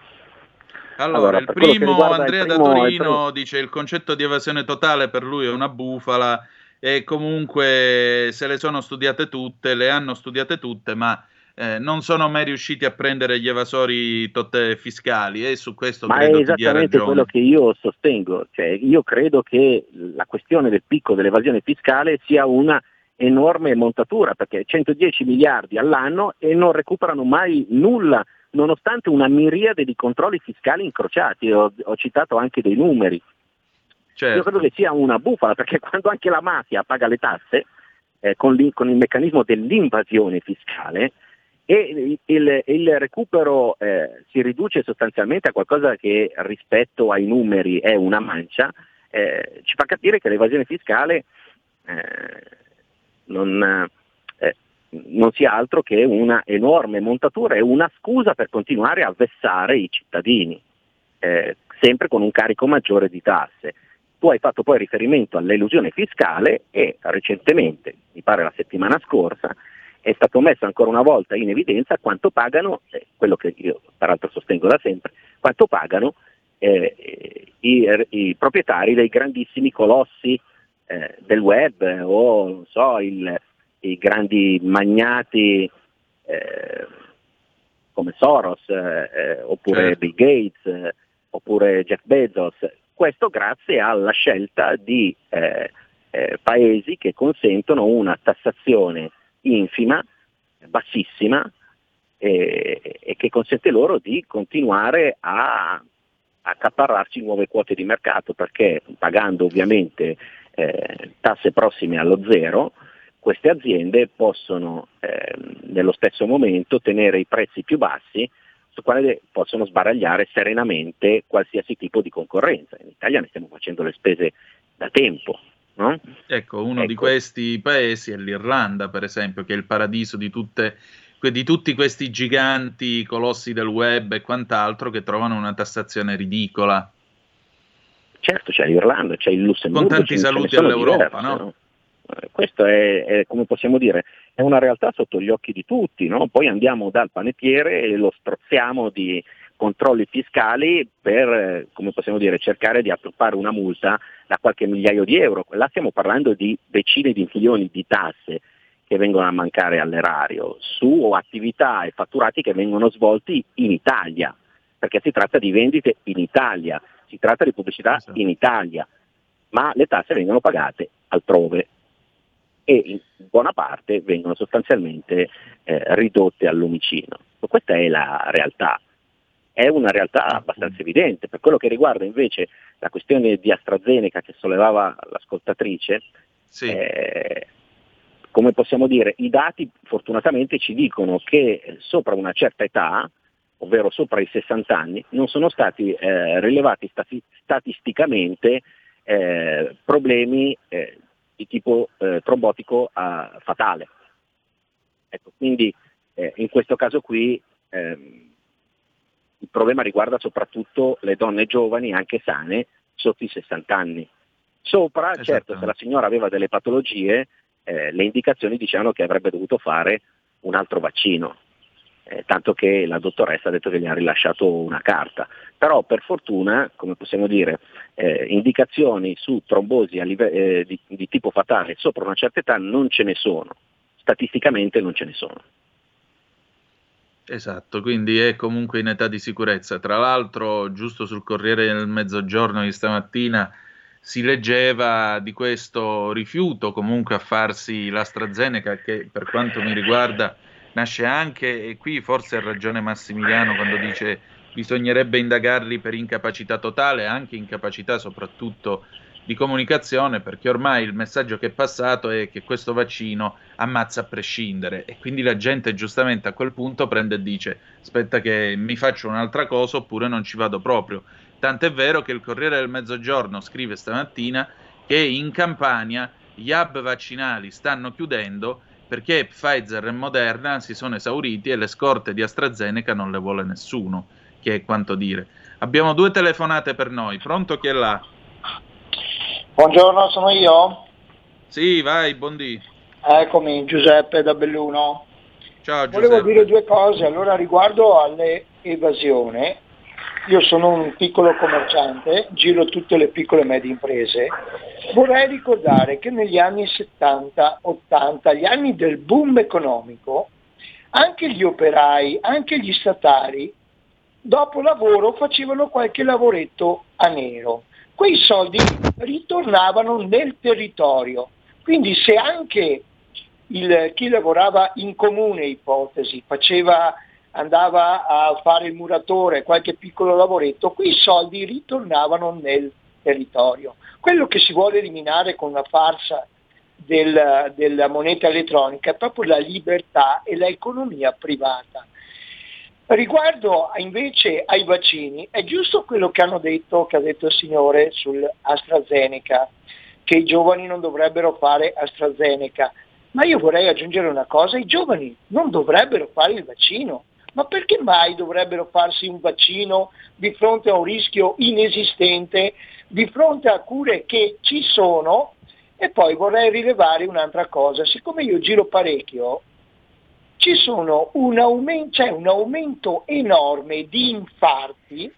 Allora, Allora, il primo, riguarda il Andrea primo- da Torino primo- dice il concetto di evasione totale per lui è una bufala e comunque se le sono studiate tutte, le hanno studiate tutte, ma eh, non sono mai riusciti a prendere gli evasori totte fiscali e su questo Ma è credo dia esattamente quello che io sostengo, cioè, io credo che la questione del picco dell'evasione fiscale sia una enorme montatura, perché 110 miliardi all'anno e non recuperano mai nulla, nonostante una miriade di controlli fiscali incrociati, ho, ho citato anche dei numeri. Certo. Io credo che sia una bufala, perché *laughs* quando anche la mafia paga le tasse, eh, con, con il meccanismo dell'invasione fiscale, e il, il recupero eh, si riduce sostanzialmente a qualcosa che rispetto ai numeri è una mancia, eh, ci fa capire che l'evasione fiscale eh, non, eh, non sia altro che una enorme montatura e una scusa per continuare a vessare i cittadini, eh, sempre con un carico maggiore di tasse. Tu hai fatto poi riferimento all'elusione fiscale e recentemente, mi pare la settimana scorsa, è stato messo ancora una volta in evidenza quanto pagano, eh, quello che io peraltro sostengo da sempre, quanto pagano eh, i, i proprietari dei grandissimi colossi eh, del web eh, o non so, il- i grandi magnati eh, come Soros eh, oppure Certo. Bill Gates oppure Jeff Bezos. Questo grazie alla scelta di eh, eh, paesi che consentono una tassazione infima, bassissima, e, e che consente loro di continuare a accaparrarci nuove quote di mercato perché pagando ovviamente eh, tasse prossime allo zero, queste aziende possono ehm, nello stesso momento tenere i prezzi più bassi quale possono sbaragliare serenamente qualsiasi tipo di concorrenza. In Italia ne stiamo facendo le spese da tempo. no? Ecco, uno di Ecco. questi paesi è l'Irlanda, per esempio, che è il paradiso di, tutte, di tutti questi giganti colossi del web e quant'altro che trovano una tassazione ridicola. Certo, c'è l'Irlanda, c'è il Lussemburgo. Con tanti saluti all'Europa, diverse, no? Eh, Questo è, è, come possiamo dire, è una realtà sotto gli occhi di tutti, no? poi andiamo dal panettiere e lo strozziamo di controlli fiscali per, eh, come possiamo dire, cercare di appioppare una multa da qualche migliaio di euro. Là stiamo parlando di decine di milioni di tasse che vengono a mancare all'erario su attività e fatturati che vengono svolti in Italia, perché si tratta di vendite in Italia, si tratta di pubblicità in Italia, ma le tasse vengono pagate altrove e in buona parte vengono sostanzialmente eh, ridotte al lumicino. Questa è la realtà, è una realtà abbastanza evidente. Per quello che riguarda invece la questione di AstraZeneca che sollevava l'ascoltatrice, eh, come possiamo dire, i dati fortunatamente ci dicono che sopra una certa età, ovvero sopra i 60 anni, non sono stati eh, rilevati stati- statisticamente eh, problemi eh, di tipo eh, trombotico ah, fatale. Ecco, quindi eh, in questo caso qui ehm, il problema riguarda soprattutto le donne giovani, anche sane, sotto i 60 anni. Sopra, certo, se la signora aveva delle patologie, eh, le indicazioni dicevano che avrebbe dovuto fare un altro vaccino, eh, tanto che la dottoressa ha detto che gli ha rilasciato una carta. Però per fortuna, come possiamo dire, eh, indicazioni su trombosi live- eh, di, di tipo fatale sopra una certa età non ce ne sono, statisticamente non ce ne sono. Esatto, quindi è comunque in età di sicurezza. Tra l'altro, giusto sul Corriere del Mezzogiorno di stamattina si leggeva di questo rifiuto comunque a farsi l'AstraZeneca che per quanto mi riguarda nasce anche, e qui forse ha ragione Massimiliano quando dice bisognerebbe indagarli per incapacità totale, anche incapacità soprattutto di comunicazione perché ormai il messaggio che è passato è che questo vaccino ammazza a prescindere e quindi la gente giustamente a quel punto prende e dice aspetta che mi faccio un'altra cosa oppure non ci vado proprio. Tant'è vero che il Corriere del Mezzogiorno scrive stamattina che in Campania gli hub vaccinali stanno chiudendo perché Pfizer e Moderna si sono esauriti e le scorte di AstraZeneca non le vuole nessuno, che è quanto dire. Abbiamo due telefonate per noi, pronto chi è là? Buongiorno, sono io? Sì, vai, buondì. Eccomi, Giuseppe da Belluno. Ciao Volevo Giuseppe. dire due cose. Allora, riguardo all'evasione, io sono un piccolo commerciante, giro tutte le piccole e medie imprese. Vorrei ricordare che negli anni 70, 80, gli anni del boom economico, anche gli operai, anche gli statali, dopo lavoro facevano qualche lavoretto a nero. Quei soldi ritornavano nel territorio. Quindi se anche il- chi lavorava in comune, ipotesi, faceva, andava a fare il muratore, qualche piccolo lavoretto, quei soldi ritornavano nel territorio. Quello che si vuole eliminare con la farsa del- della moneta elettronica è proprio la libertà e l'economia privata. Riguardo invece ai vaccini, è giusto quello che hanno detto, che ha detto il signore sull'AstraZeneca, che i giovani non dovrebbero fare AstraZeneca, ma io vorrei aggiungere una cosa, i giovani non dovrebbero fare il vaccino. Ma perché mai dovrebbero farsi un vaccino di fronte a un rischio inesistente, di fronte a cure che ci sono? E poi vorrei rilevare un'altra cosa, siccome io giro parecchio, un aumento, c'è un aumento enorme di infarti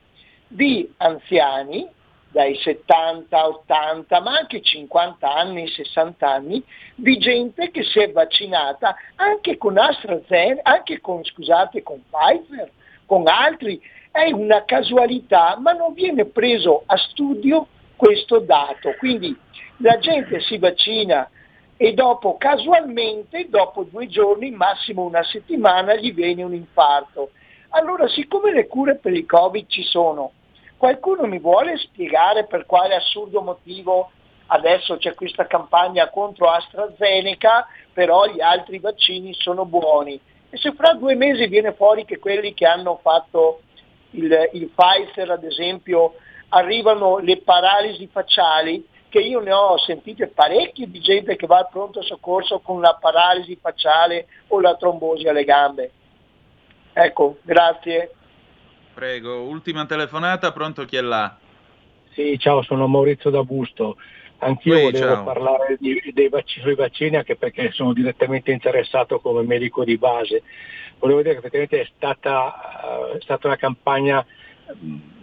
di anziani dai 70, 80, ma anche 50 anni, 60 anni, di gente che si è vaccinata anche con AstraZeneca, anche con, scusate, con Pfizer, con altri. È una casualità, ma non viene preso a studio questo dato. Quindi la gente si vaccina e dopo casualmente, dopo due giorni, massimo una settimana, gli viene un infarto. Allora, siccome le cure per il Covid ci sono, qualcuno mi vuole spiegare per quale assurdo motivo adesso c'è questa campagna contro AstraZeneca, però gli altri vaccini sono buoni. E se fra due mesi viene fuori che quelli che hanno fatto il, il Pfizer, ad esempio, arrivano le paralisi facciali, che io ne ho sentite parecchie di gente che va al pronto soccorso con la paralisi facciale o la trombosi alle gambe. Ecco, grazie. Prego, ultima telefonata, pronto chi è là? Sì, ciao, sono Maurizio da Busto. Anch'io Sì, volevo ciao. parlare di- dei vac- sui vaccini anche perché sono direttamente interessato come medico di base. Volevo dire che effettivamente è stata, eh, è stata una campagna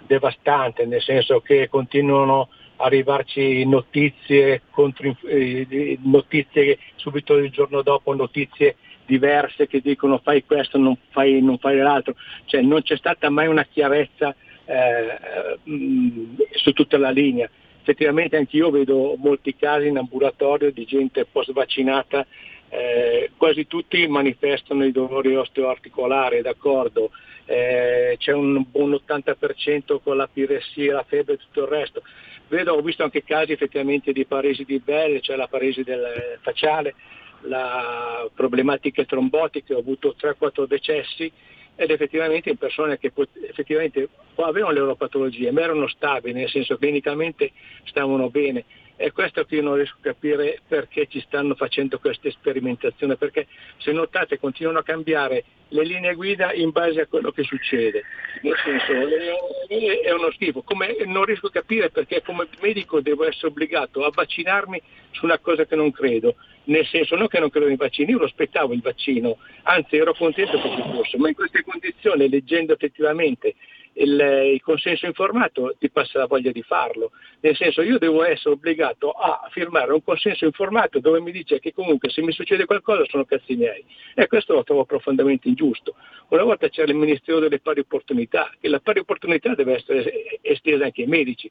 devastante, nel senso che continuano a arrivarci notizie, contro, eh, notizie subito il giorno dopo, notizie diverse che dicono fai questo, non fai, non fai l'altro, cioè non c'è stata mai una chiarezza eh, mh, su tutta la linea. Effettivamente anch'io vedo molti casi in ambulatorio di gente post vaccinata, eh, quasi tutti manifestano i dolori osteoarticolari, d'accordo, eh, c'è un buon 80% con la piressia, la febbre e tutto il resto. Vedo, ho visto anche casi effettivamente di paresi di Bell, cioè la paresi del facciale, la problematica trombotiche, ho avuto 3-4 decessi ed effettivamente in persone che effettivamente avevano le loro patologie, ma erano stabili, nel senso clinicamente stavano bene. È questo che io non riesco a capire perché ci stanno facendo queste sperimentazioni, perché se notate continuano a cambiare le linee guida in base a quello che succede. Nel senso, è uno schifo. Come, non riesco a capire perché come medico devo essere obbligato a vaccinarmi su una cosa che non credo. Nel senso, non che non credo nei vaccini, io lo aspettavo il vaccino, anzi ero contento che ci fosse, ma in queste condizioni, leggendo effettivamente il, il consenso informato, ti passa la voglia di farlo. Nel senso, io devo essere obbligato a firmare un consenso informato dove mi dice che comunque se mi succede qualcosa sono cazzi miei. E questo lo trovo profondamente ingiusto. Una volta c'era il Ministero delle pari opportunità, che la pari opportunità deve essere estesa anche ai medici.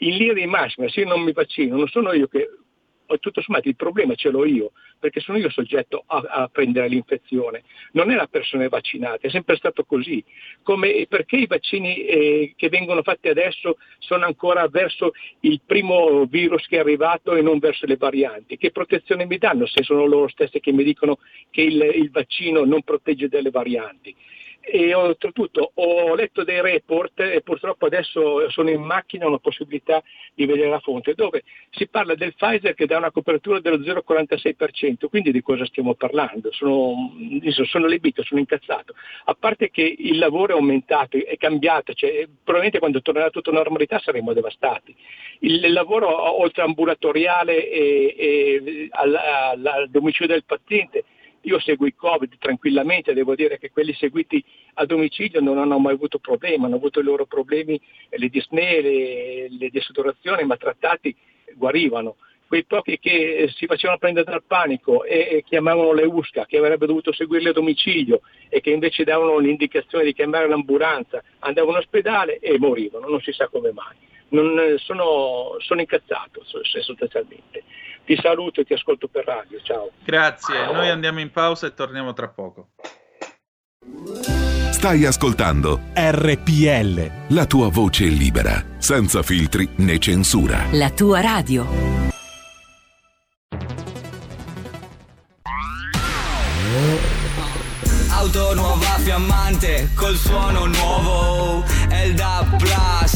In linea di massima, se io non mi vaccino, non sono io che tutto sommato il problema ce l'ho io, perché sono io soggetto a, a prendere l'infezione, non è la persona vaccinata, è sempre stato così. Come, perché i vaccini eh, che vengono fatti adesso sono ancora verso il primo virus che è arrivato e non verso le varianti? Che protezione mi danno se sono loro stessi che mi dicono che il, il vaccino non protegge dalle varianti? E oltretutto ho letto dei report e purtroppo adesso sono in macchina, ho la possibilità di vedere la fonte, dove si parla del Pfizer che dà una copertura dello 0,46%, quindi di cosa stiamo parlando? Sono, sono libito, sono incazzato. A parte che il lavoro è aumentato, è cambiato, cioè, probabilmente quando tornerà tutta normalità saremo devastati. Il, il lavoro oltre ambulatoriale e, e al, al, al domicilio del paziente io seguo i Covid tranquillamente, devo dire che quelli seguiti a domicilio non hanno mai avuto problemi, hanno avuto i loro problemi, le disnee, le, le desaturazioni, ma trattati guarivano. Quei pochi che si facevano prendere dal panico e, chiamavano le USCA, che avrebbe dovuto seguirli a domicilio e che invece davano l'indicazione di chiamare l'ambulanza, andavano all'ospedale e morivano, non si sa come mai. Non, sono, sono incazzato sostanzialmente. Ti saluto e ti ascolto per radio. Ciao. Grazie, noi andiamo in pausa e torniamo tra poco. Stai ascoltando RPL. la tua voce libera, senza filtri né censura. La tua radio. Auto nuova fiammante col suono nuovo È il DAB Plus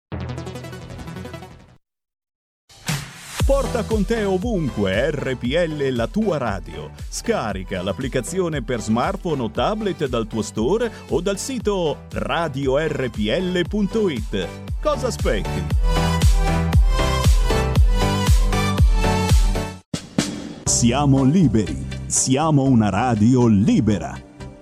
Porta con te ovunque RPL la tua radio. Scarica l'applicazione per smartphone o tablet dal tuo store o dal sito radiorpl.it. Cosa aspetti? Siamo liberi. Siamo una radio libera.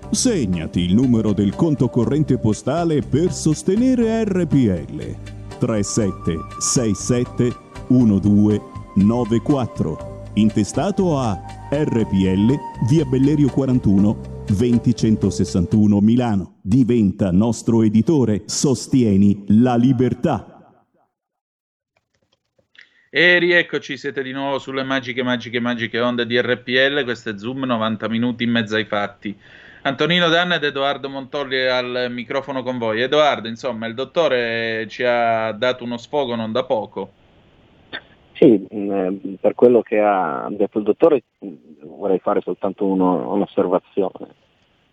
Segnati il numero del conto corrente postale per sostenere RPL. 3767 1294. Intestato a RPL via Bellerio 41 20161 Milano. Diventa nostro editore. Sostieni la libertà. E rieccoci, siete di nuovo sulle magiche, magiche, magiche onde di RPL. Questo è Zoom, 90 minuti in mezzo ai fatti. Antonino Danna ed Edoardo Montolli al microfono con voi. Edoardo, insomma, il dottore ci ha dato uno sfogo non da poco. Sì, mh, per quello che ha detto il dottore mh, vorrei fare soltanto uno- un'osservazione,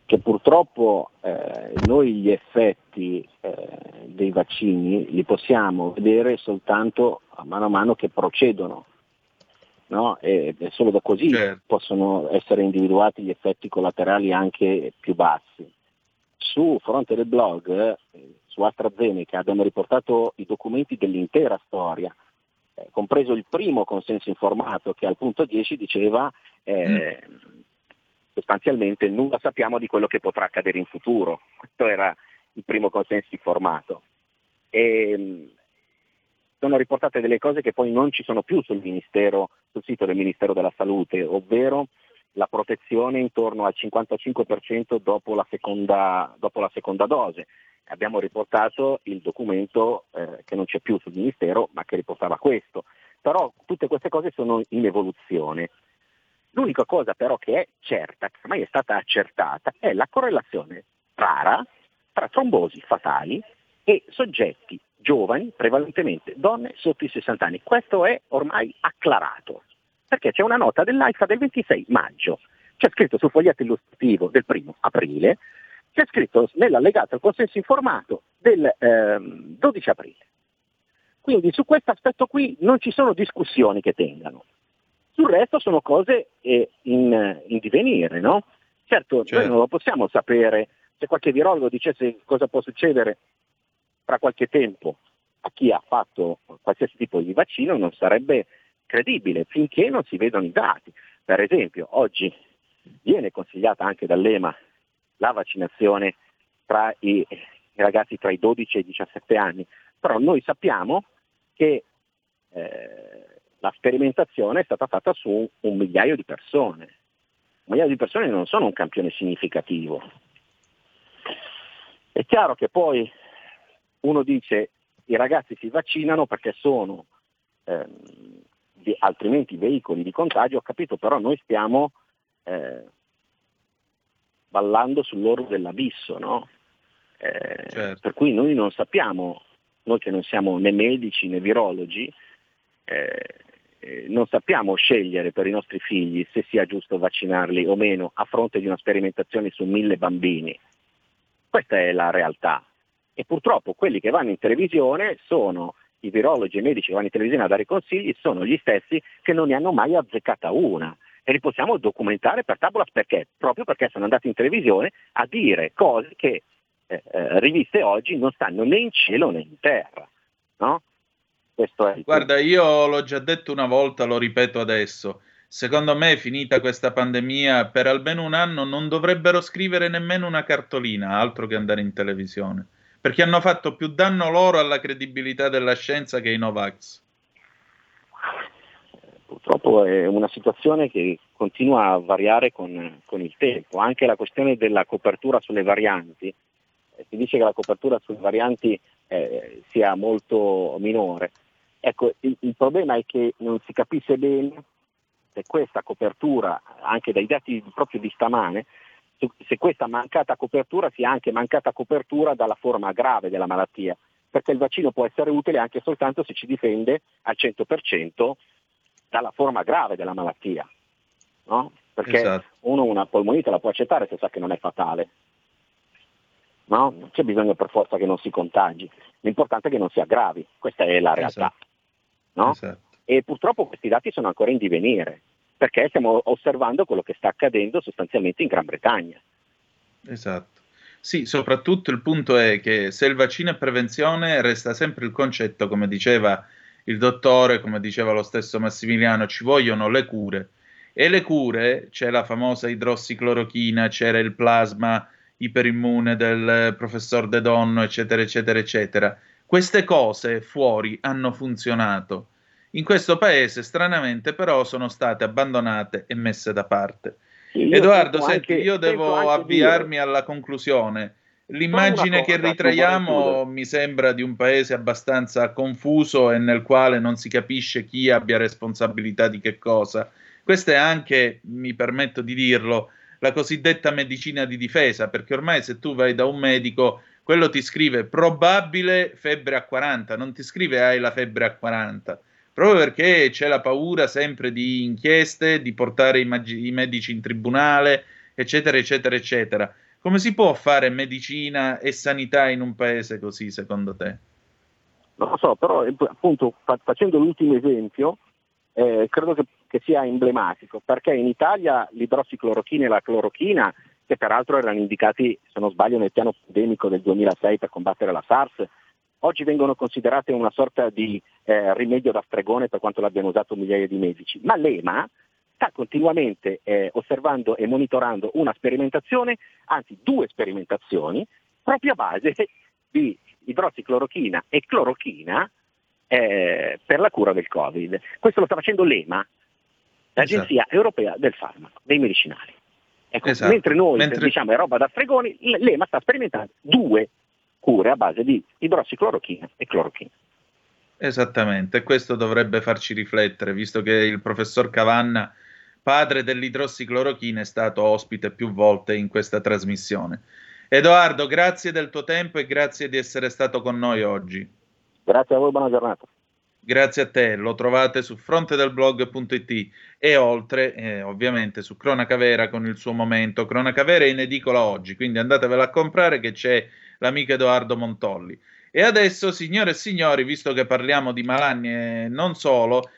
che purtroppo eh, noi gli effetti eh, dei vaccini li possiamo vedere soltanto a mano a mano che procedono. No? E, e solo da così possono essere individuati gli effetti collaterali anche più bassi. Su fronte del blog, eh, su AstraZeneca, abbiamo riportato i documenti dell'intera storia, eh, compreso il primo consenso informato che al punto 10 diceva eh, sostanzialmente nulla sappiamo di quello che potrà accadere in futuro. Questo era il primo consenso informato. E, mh, sono riportate delle cose che poi non ci sono più sul, ministero, sul sito del Ministero della Salute, ovvero la protezione intorno al 55% dopo la seconda, dopo la seconda dose. Abbiamo riportato il documento eh, che non c'è più sul Ministero, ma che riportava questo. Però tutte queste cose sono in evoluzione. L'unica cosa però che è certa, che ormai è stata accertata, è la correlazione rara tra trombosi fatali e soggetti giovani, prevalentemente donne sotto i 60 anni. Questo è ormai acclarato, perché c'è una nota dell'AIFA del 26 maggio, c'è scritto sul foglietto illustrativo del primo aprile, c'è scritto nell'allegato al consenso informato del ehm, 12 aprile. Quindi su questo aspetto qui non ci sono discussioni che tengano. Sul resto sono cose eh, in, in divenire, no? Certo, noi non lo possiamo sapere, se qualche virologo dicesse cosa può succedere fra qualche tempo a chi ha fatto qualsiasi tipo di vaccino non sarebbe credibile finché non si vedono i dati. Per esempio, oggi viene consigliata anche dall'EMA la vaccinazione tra i, ragazzi tra i 12 e i 17 anni, però noi sappiamo che eh, la sperimentazione è stata fatta su un migliaio di persone. Un migliaio di persone non sono un campione significativo. È chiaro che poi uno dice i ragazzi si vaccinano perché sono ehm, altrimenti veicoli di contagio, ho capito, però noi stiamo eh, ballando sull'orlo dell'abisso, no? Eh, certo. Per cui noi non sappiamo, noi che non siamo né medici né virologi, eh, eh, non sappiamo scegliere per i nostri figli se sia giusto vaccinarli o meno a fronte di una sperimentazione su mille bambini. Questa è la realtà. E purtroppo quelli che vanno in televisione sono i virologi e i medici che vanno in televisione a dare consigli, sono gli stessi che non ne hanno mai azzeccata una. E li possiamo documentare per tabulas perché? Proprio perché sono andati in televisione a dire cose che eh, eh, riviste oggi non stanno né in cielo né in terra. No? Guarda, io l'ho già detto una volta, lo ripeto adesso. Secondo me, finita questa pandemia, per almeno un anno non dovrebbero scrivere nemmeno una cartolina, altro che andare in televisione, perché hanno fatto più danno loro alla credibilità della scienza che i Novax. Purtroppo è una situazione che continua a variare con, con il tempo, anche la questione della copertura sulle varianti. Eh, si dice che la copertura sulle varianti eh, sia molto minore, Ecco, il, il problema è che non si capisce bene se questa copertura, anche dai dati proprio di stamane, se questa mancata copertura sia anche mancata copertura dalla forma grave della malattia, perché il vaccino può essere utile anche soltanto se ci difende al 100% dalla forma grave della malattia, no? perché esatto. uno una polmonite la può accettare se sa che non è fatale, no? non c'è bisogno per forza che non si contagi, l'importante è che non si aggravi, questa è la realtà. Esatto. No? Esatto. E purtroppo questi dati sono ancora in divenire, perché stiamo osservando quello che sta accadendo sostanzialmente in Gran Bretagna. Esatto. Sì, soprattutto il punto è che se il vaccino è prevenzione, resta sempre il concetto, come diceva il dottore, come diceva lo stesso Massimiliano, ci vogliono le cure. E le cure, c'è la famosa idrossiclorochina, c'era il plasma iperimmune del professor De Donno, eccetera, eccetera, eccetera. Queste cose fuori hanno funzionato. In questo paese, stranamente, però, sono state abbandonate e messe da parte. Io Edoardo, senti, anche, io devo avviarmi dire. alla conclusione. L'immagine che ritraiamo mi sembra di un paese abbastanza confuso e nel quale non si capisce chi abbia responsabilità di che cosa. Questa è anche, mi permetto di dirlo, la cosiddetta medicina di difesa, perché ormai se tu vai da un medico quello ti scrive probabile febbre a 40, non ti scrive hai la febbre a 40, proprio perché c'è la paura sempre di inchieste, di portare i, magi- i medici in tribunale, eccetera, eccetera, eccetera. Come si può fare medicina e sanità in un paese così, secondo te? Non lo so, però appunto fa- facendo l'ultimo esempio, eh, credo che, che, sia emblematico, perché in Italia l'idrossiclorochina e la clorochina che peraltro erano indicati, se non sbaglio, nel piano pandemico del 2006 per combattere la SARS, oggi vengono considerate una sorta di eh, rimedio da stregone per quanto l'abbiano usato migliaia di medici. Ma l'EMA sta continuamente eh, osservando e monitorando una sperimentazione, anzi due sperimentazioni, proprio a base *laughs* di idrossiclorochina e clorochina eh, per la cura del Covid. Questo lo sta facendo l'EMA, l'Agenzia esatto. Europea del Farmaco, dei medicinali. Ecco, esatto. Mentre noi mentre... diciamo è roba da stregoni, l'EMA sta sperimentando due cure a base di idrossiclorochina e clorochina. Esattamente, questo dovrebbe farci riflettere, visto che il professor Cavanna, padre dell'idrossiclorochina, è stato ospite più volte in questa trasmissione. Edoardo, grazie del tuo tempo e grazie di essere stato con noi oggi. Grazie a voi, buona giornata. Grazie a te, lo trovate su frontedelblog.it e oltre eh, ovviamente su Cronaca Vera con il suo momento. Cronaca Vera è in edicola oggi, quindi andatevela a comprare che c'è l'amico Edoardo Montolli. E adesso, signore e signori, visto che parliamo di Malagni e non solo,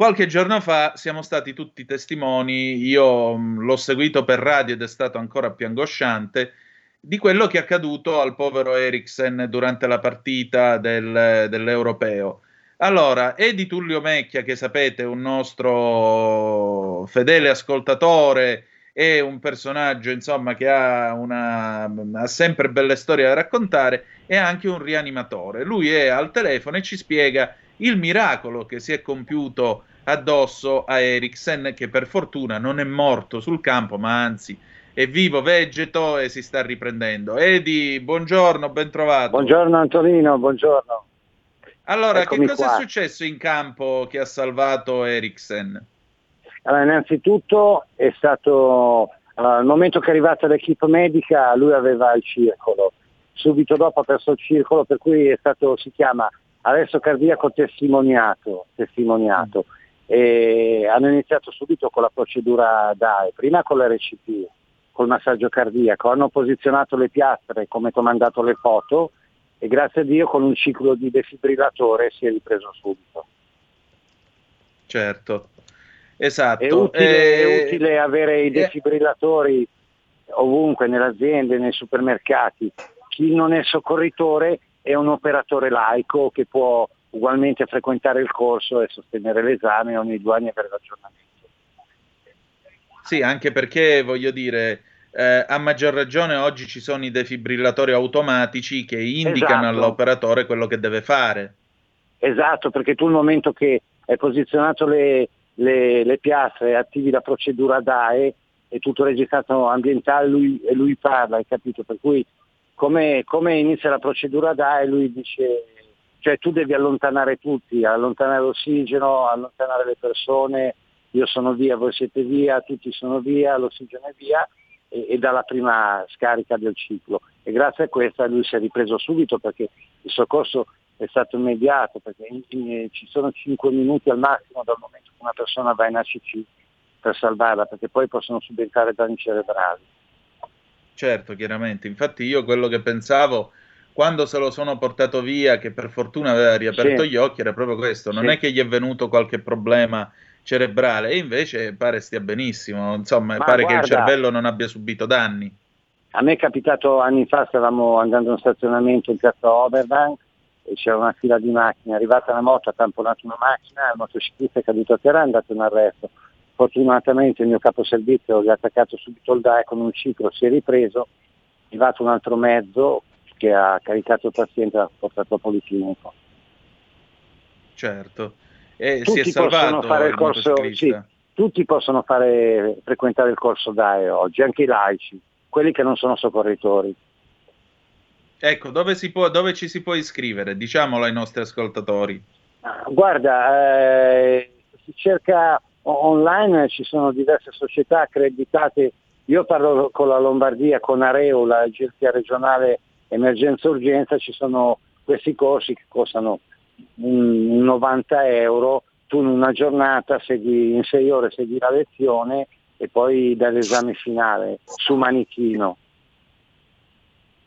qualche giorno fa siamo stati tutti testimoni, io mh, l'ho seguito per radio ed è stato ancora più angosciante, di quello che è accaduto al povero Eriksen durante la partita del, dell'Europeo. Allora, Edi Tullio Mecchia, che sapete un nostro fedele ascoltatore, è un personaggio insomma che ha, una, ha sempre belle storie da raccontare, è anche un rianimatore. Lui è al telefono e ci spiega il miracolo che si è compiuto addosso a Eriksen che per fortuna non è morto sul campo ma anzi è vivo, vegeto e si sta riprendendo. Edi, buongiorno, ben trovato. Buongiorno Antonino, buongiorno. Allora, Eccomi che cosa qua. è successo in campo che ha salvato Eriksen? Allora, innanzitutto è stato eh, al momento che è arrivata l'equipe medica, lui aveva il circolo. Subito dopo ha perso il circolo, per cui è stato, si chiama arresto cardiaco testimoniato. testimoniato. E hanno iniziato subito con la procedura DAE, prima con l'RCP, col massaggio cardiaco, hanno posizionato le piastre come ti ho mandato le foto e grazie a Dio con un ciclo di defibrillatore si è ripreso subito. Certo, esatto. È utile, Eh, è utile avere i defibrillatori ovunque, nelle aziende, nei supermercati. Chi non è soccorritore è un operatore laico che può ugualmente frequentare il corso e sostenere l'esame ogni due anni avere l'aggiornamento. Sì, anche perché voglio dire, eh, a maggior ragione oggi ci sono i defibrillatori automatici che indicano Esatto. all'operatore quello che deve fare. Esatto, perché tu il momento che hai posizionato le, le- le piastre attivi la procedura DAE è tutto registrato ambientale lui- e lui parla, hai capito? Per cui come, come inizia la procedura DAE lui dice, cioè tu devi allontanare tutti, allontanare l'ossigeno, allontanare le persone, io sono via, voi siete via, tutti sono via, l'ossigeno è via e, e dalla prima scarica del ciclo. E grazie a questa lui si è ripreso subito perché il soccorso è stato immediato, perché in- in- ci sono 5 minuti al massimo dal momento che una persona va in ACC per salvarla, perché poi possono subentrare danni cerebrali. Certo, chiaramente. Infatti io quello che pensavo quando se lo sono portato via, che per fortuna aveva riaperto Sì. gli occhi, era proprio questo. Non Sì. è che gli è venuto qualche problema cerebrale, e invece pare stia benissimo. Insomma, Ma pare che il guarda- cervello non abbia subito danni. A me è capitato anni fa, stavamo andando in stazionamento in piazza Oberdank e c'era una fila di macchine, è arrivata una moto, ha tamponato una macchina, il motociclista è caduto a terra e è andato in arresto. Fortunatamente il mio caposervizio gli ha attaccato subito il DAE con un ciclo, si è ripreso, è arrivato un altro mezzo che ha caricato il paziente e l'ha portato al policlinico. Certo. E si è Tutti possono salvato fare il corso, sì, tutti possono fare, frequentare il corso DAE oggi, anche i laici, quelli che non sono soccorritori. Ecco, dove, si può, dove ci si può iscrivere? Diciamolo ai nostri ascoltatori. Guarda, eh, si cerca online, ci sono diverse società accreditate. Io parlo con la Lombardia, con Areo, l'agenzia regionale emergenza urgenza, ci sono questi corsi che costano un- un 90 euro, tu in una giornata segui, in sei ore segui la lezione e poi dai l'esame finale su manichino.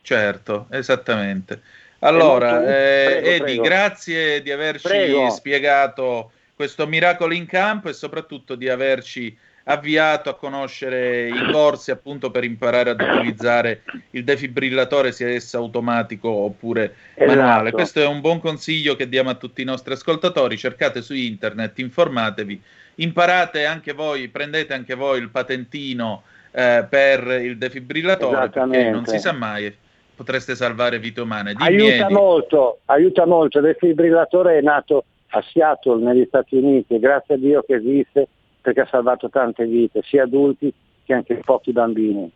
Certo, esattamente. Allora, eh, prego, Edi, prego. grazie di averci Prego. spiegato questo miracolo in campo e soprattutto di averci avviato a conoscere i corsi appunto per imparare ad utilizzare il defibrillatore sia esso automatico oppure Esatto. manuale. Questo è un buon consiglio che diamo a tutti i nostri ascoltatori. Cercate su internet, informatevi, imparate anche voi, prendete anche voi il patentino eh, per il defibrillatore perché non si sa mai potreste salvare vite umane. Dimmi, Aiuta Edi. molto, aiuta molto. Il defibrillatore è nato a Seattle negli Stati Uniti, grazie a Dio che esiste perché ha salvato tante vite, sia adulti che anche pochi bambini.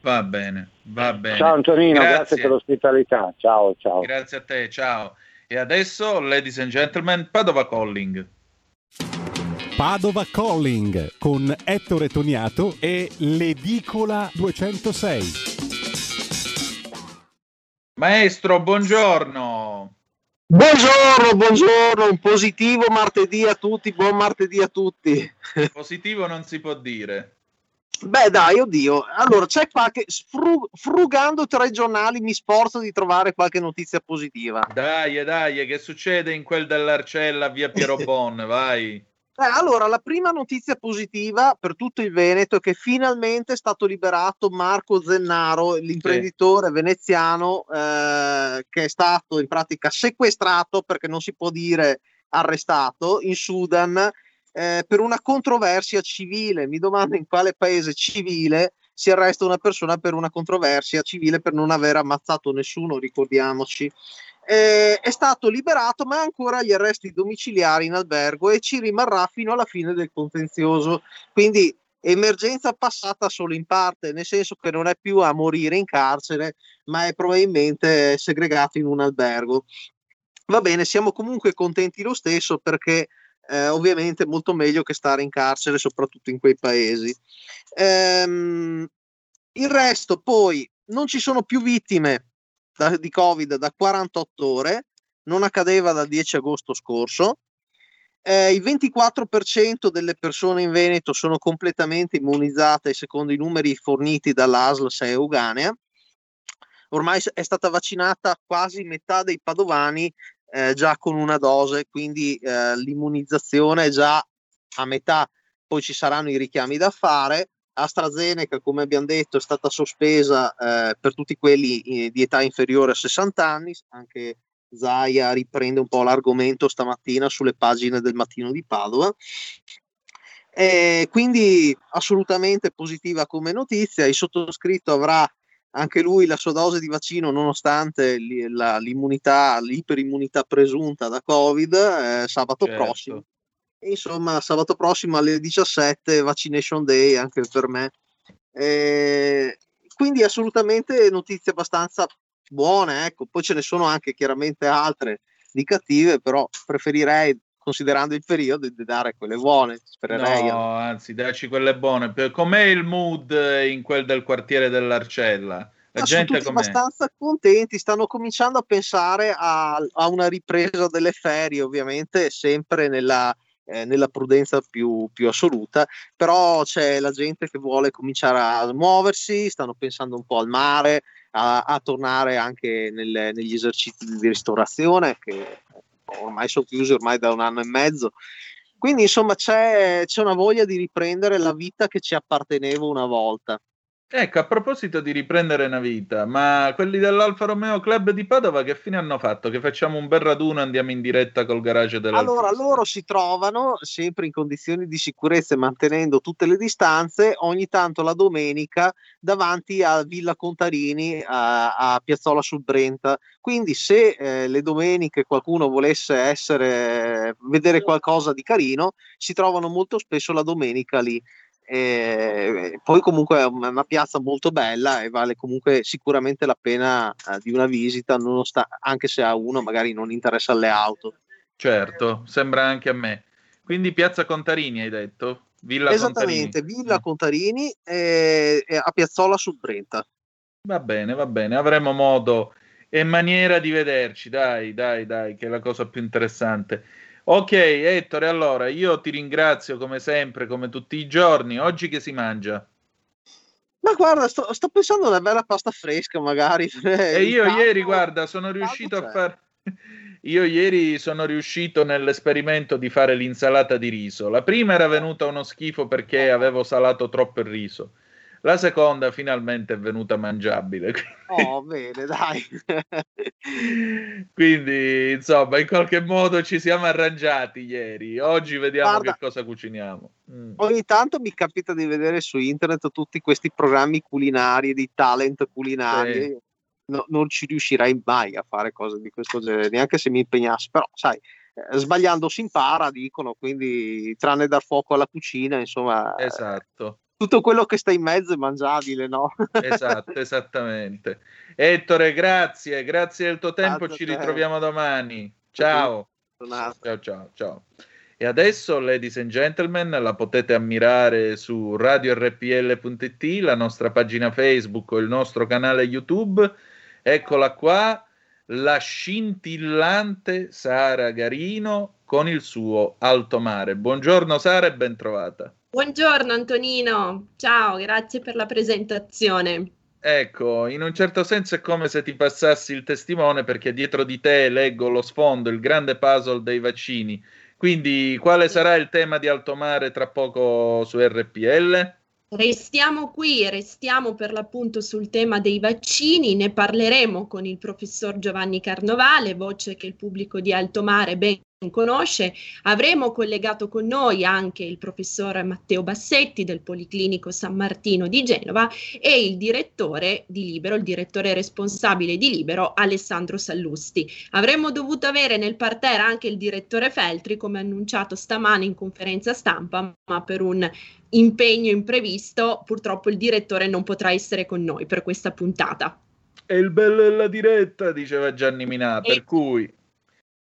Va bene, va bene. Ciao Antonino, grazie. grazie per l'ospitalità. Ciao, ciao. Grazie a te, ciao. E adesso, ladies and gentlemen, Padova Calling. Padova Calling con Ettore Toniato e l'Edicola 206. Maestro, buongiorno. Buongiorno, buongiorno, un positivo martedì a tutti, buon martedì a tutti. *laughs* Positivo non si può dire. Beh dai, oddio, allora c'è qualche, fru- frugando tra i giornali mi sforzo di trovare qualche notizia positiva. Dai, dai, che succede in quel dell'Arcella via Piero *laughs* Bon? Vai. Eh, allora, la prima notizia positiva per tutto il Veneto è che finalmente è stato liberato Marco Zennaro, l'imprenditore veneziano eh, che è stato in pratica sequestrato perché non si può dire arrestato in Sudan eh, per una controversia civile. Mi domando in quale paese civile si arresta una persona per una controversia civile per non aver ammazzato nessuno, ricordiamoci. Eh, è stato liberato ma ancora gli arresti domiciliari in albergo e ci rimarrà fino alla fine del contenzioso. Quindi emergenza passata solo in parte, nel senso che non è più a morire in carcere, ma è probabilmente segregato in un albergo. Va bene, siamo comunque contenti lo stesso perché eh, ovviamente è molto meglio che stare in carcere, soprattutto in quei paesi. Ehm, il resto poi non ci sono più vittime da, di Covid da 48 ore, non accadeva dal 10 agosto scorso. Eh, il 24% delle persone in Veneto sono completamente immunizzate secondo i numeri forniti dall'ASL 6 Euganea. Ormai è stata vaccinata quasi metà dei padovani eh, già con una dose, quindi eh, l'immunizzazione è già a metà, poi ci saranno i richiami da fare. AstraZeneca, come abbiamo detto, è stata sospesa eh, per tutti quelli eh, di età inferiore a 60 anni, anche Zaia riprende un po' l'argomento stamattina sulle pagine del mattino di Padova. E quindi assolutamente positiva come notizia, il sottoscritto avrà anche lui la sua dose di vaccino nonostante l'immunità, l'iperimmunità presunta da Covid eh, sabato certo. prossimo. Insomma, sabato prossimo alle 17 Vaccination Day anche per me. Eh, quindi assolutamente notizie abbastanza buone, ecco. Poi ce ne sono anche chiaramente altre di cattive, però preferirei considerando il periodo, di dare quelle buone. Spererei. No, anzi, dacci quelle buone. Com'è il mood in quel del quartiere dell'Arcella? La Ma gente sono abbastanza contenti, stanno cominciando a pensare a, a una ripresa delle ferie, ovviamente sempre nella, eh, nella prudenza più, più, assoluta, però c'è la gente che vuole cominciare a muoversi, stanno pensando un po' al mare, a, a tornare anche nelle, negli esercizi di ristorazione che ormai sono chiusi ormai da un anno e mezzo. Quindi insomma c'è, c'è una voglia di riprendere la vita che ci apparteneva una volta. Ecco, a proposito di riprendere una vita, ma quelli dell'Alfa Romeo Club di Padova che fine hanno fatto? Che facciamo un bel raduno e andiamo in diretta col garage della Allora, loro si trovano sempre in condizioni di sicurezza e mantenendo tutte le distanze, ogni tanto la domenica davanti a Villa Contarini, a, a Piazzola sul Brenta. Quindi se eh, le domeniche qualcuno volesse essere, vedere qualcosa di carino, si trovano molto spesso la domenica lì. E poi comunque è una piazza molto bella e vale comunque sicuramente la pena eh, di una visita, anche se a uno magari non interessa le auto. Certo, sembra anche a me. Quindi Piazza Contarini hai detto? Villa Esattamente, Contarini. Villa Contarini e, e a Piazzola sul Brenta. Va bene, va bene, avremo modo e maniera di vederci, dai, dai, dai, che è la cosa più interessante. Ok, Ettore, allora io ti ringrazio come sempre, come tutti i giorni. Oggi che si mangia? Ma guarda, sto, sto pensando a una bella pasta fresca, magari. *laughs* E io ieri, guarda, sono riuscito a fare. *laughs* Io ieri sono riuscito nell'esperimento di fare l'insalata di riso. La prima era venuta uno schifo perché avevo salato troppo il riso. La seconda finalmente è venuta mangiabile. Oh, bene, dai. *laughs* Quindi, insomma, in qualche modo ci siamo arrangiati ieri. Oggi vediamo Guarda, che cosa cuciniamo. Mm. Ogni tanto mi capita di vedere su internet tutti questi programmi culinari, di talent culinari. Sì. No- non ci riuscirei mai a fare cose di questo genere, neanche se mi impegnassi. Però, sai, eh, sbagliando si impara, dicono, quindi tranne dar fuoco alla cucina, insomma, eh, Esatto. Tutto quello che sta in mezzo è mangiabile, no? Esatto, esattamente. Ettore, grazie, grazie del tuo tempo, Grazie ci ritroviamo domani. Ciao. Ciao, ciao, ciao. E adesso, ladies and gentlemen, la potete ammirare su radiorpl.it, la nostra pagina Facebook o il nostro canale YouTube. Eccola qua, la scintillante Sara Garino con il suo Alto Mare. Buongiorno Sara e ben trovata. Buongiorno Antonino, ciao, grazie per la presentazione. Ecco, in un certo senso è come se ti passassi il testimone perché dietro di te leggo lo sfondo, il grande puzzle dei vaccini. Quindi quale sarà il tema di Alto Mare tra poco su RPL? Restiamo qui, restiamo per l'appunto sul tema dei vaccini, ne parleremo con il professor Giovanni Carnovale, voce che il pubblico di Alto Mare ben conosce. Avremo collegato con noi anche il professor Matteo Bassetti del Policlinico San Martino di Genova e il direttore di Libero, il direttore responsabile di Libero, Alessandro Sallusti. Avremmo dovuto avere nel parterre anche il direttore Feltri, come annunciato stamane in conferenza stampa, ma per un impegno imprevisto purtroppo il direttore non potrà essere con noi per questa puntata. E il bello della diretta, diceva Gianni Minà, per cui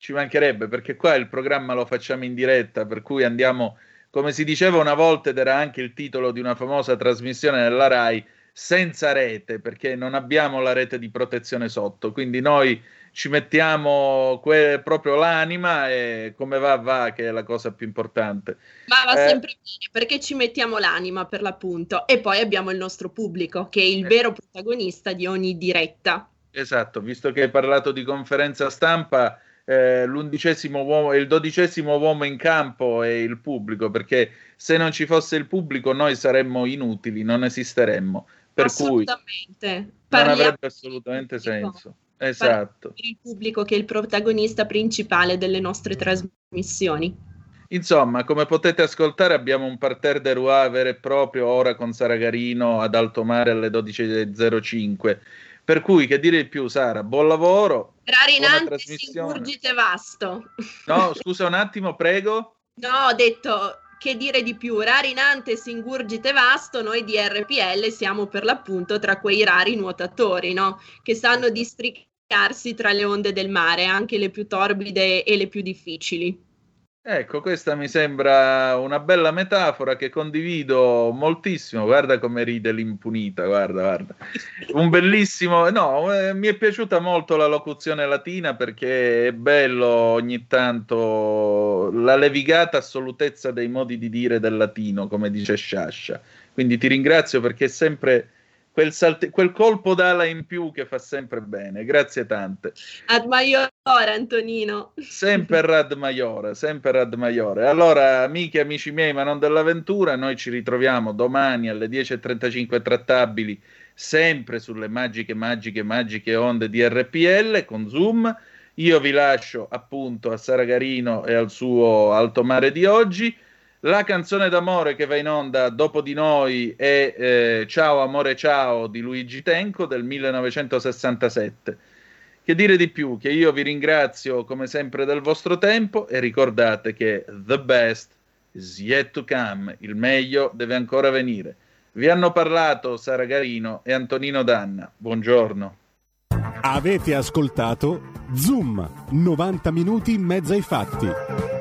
ci mancherebbe perché qua il programma lo facciamo in diretta, per cui andiamo, come si diceva una volta ed era anche il titolo di una famosa trasmissione della RAI, senza rete, perché non abbiamo la rete di protezione sotto, quindi noi ci mettiamo que- proprio l'anima e come va va che è la cosa più importante. Ma va Eh, sempre bene perché ci mettiamo l'anima per l'appunto e poi abbiamo il nostro pubblico che è il Eh. vero protagonista di ogni diretta. Esatto, visto che hai parlato di conferenza stampa, eh, l'undicesimo uomo e il dodicesimo uomo in campo è il pubblico, perché se non ci fosse il pubblico noi saremmo inutili, non esisteremmo. Per cui Assolutamente. non Parliamo avrebbe assolutamente senso. Esatto. il pubblico che è il protagonista principale delle nostre trasmissioni. Insomma, come potete ascoltare, abbiamo un parterre de Roi vero e proprio ora con Saragarino ad alto mare alle 12.05. Per cui, che dire di più, Sara? Buon lavoro. Rarinante. Singurgite Vasto. No, scusa un attimo, prego. No, ho detto che dire di più, rarinante singurgite vasto, noi di RPL siamo per l'appunto tra quei rari nuotatori, no? Che sanno districarsi tra le onde del mare, anche le più torbide e le più difficili. Ecco, questa mi sembra una bella metafora che condivido moltissimo. Guarda come ride l'impunita, guarda, guarda. Un bellissimo... No, eh, mi è piaciuta molto la locuzione latina perché è bello ogni tanto la levigata assolutezza dei modi di dire del latino, come dice Sciascia. Quindi ti ringrazio perché è sempre quel, salte- quel colpo d'ala in più che fa sempre bene. Grazie tante. Ad maiore, Antonino. Sempre *laughs* Rad Maiore, sempre Rad Maiore. Allora, amiche e amici miei, ma non dell'avventura, noi ci ritroviamo domani alle 10.35 trattabili, sempre sulle magiche, magiche, magiche onde di RPL con Zoom. Io vi lascio appunto a Saragarino e al suo alto mare di oggi. La canzone d'amore che va in onda dopo di noi è eh, Ciao amore ciao di Luigi Tenco del 1967. Che dire di più? Che io vi ringrazio come sempre del vostro tempo e ricordate che the best is yet to come, il meglio deve ancora venire. Vi hanno parlato Sara Garino e Antonino Danna. Buongiorno. Avete ascoltato Zoom, 90 minuti in mezzo ai fatti.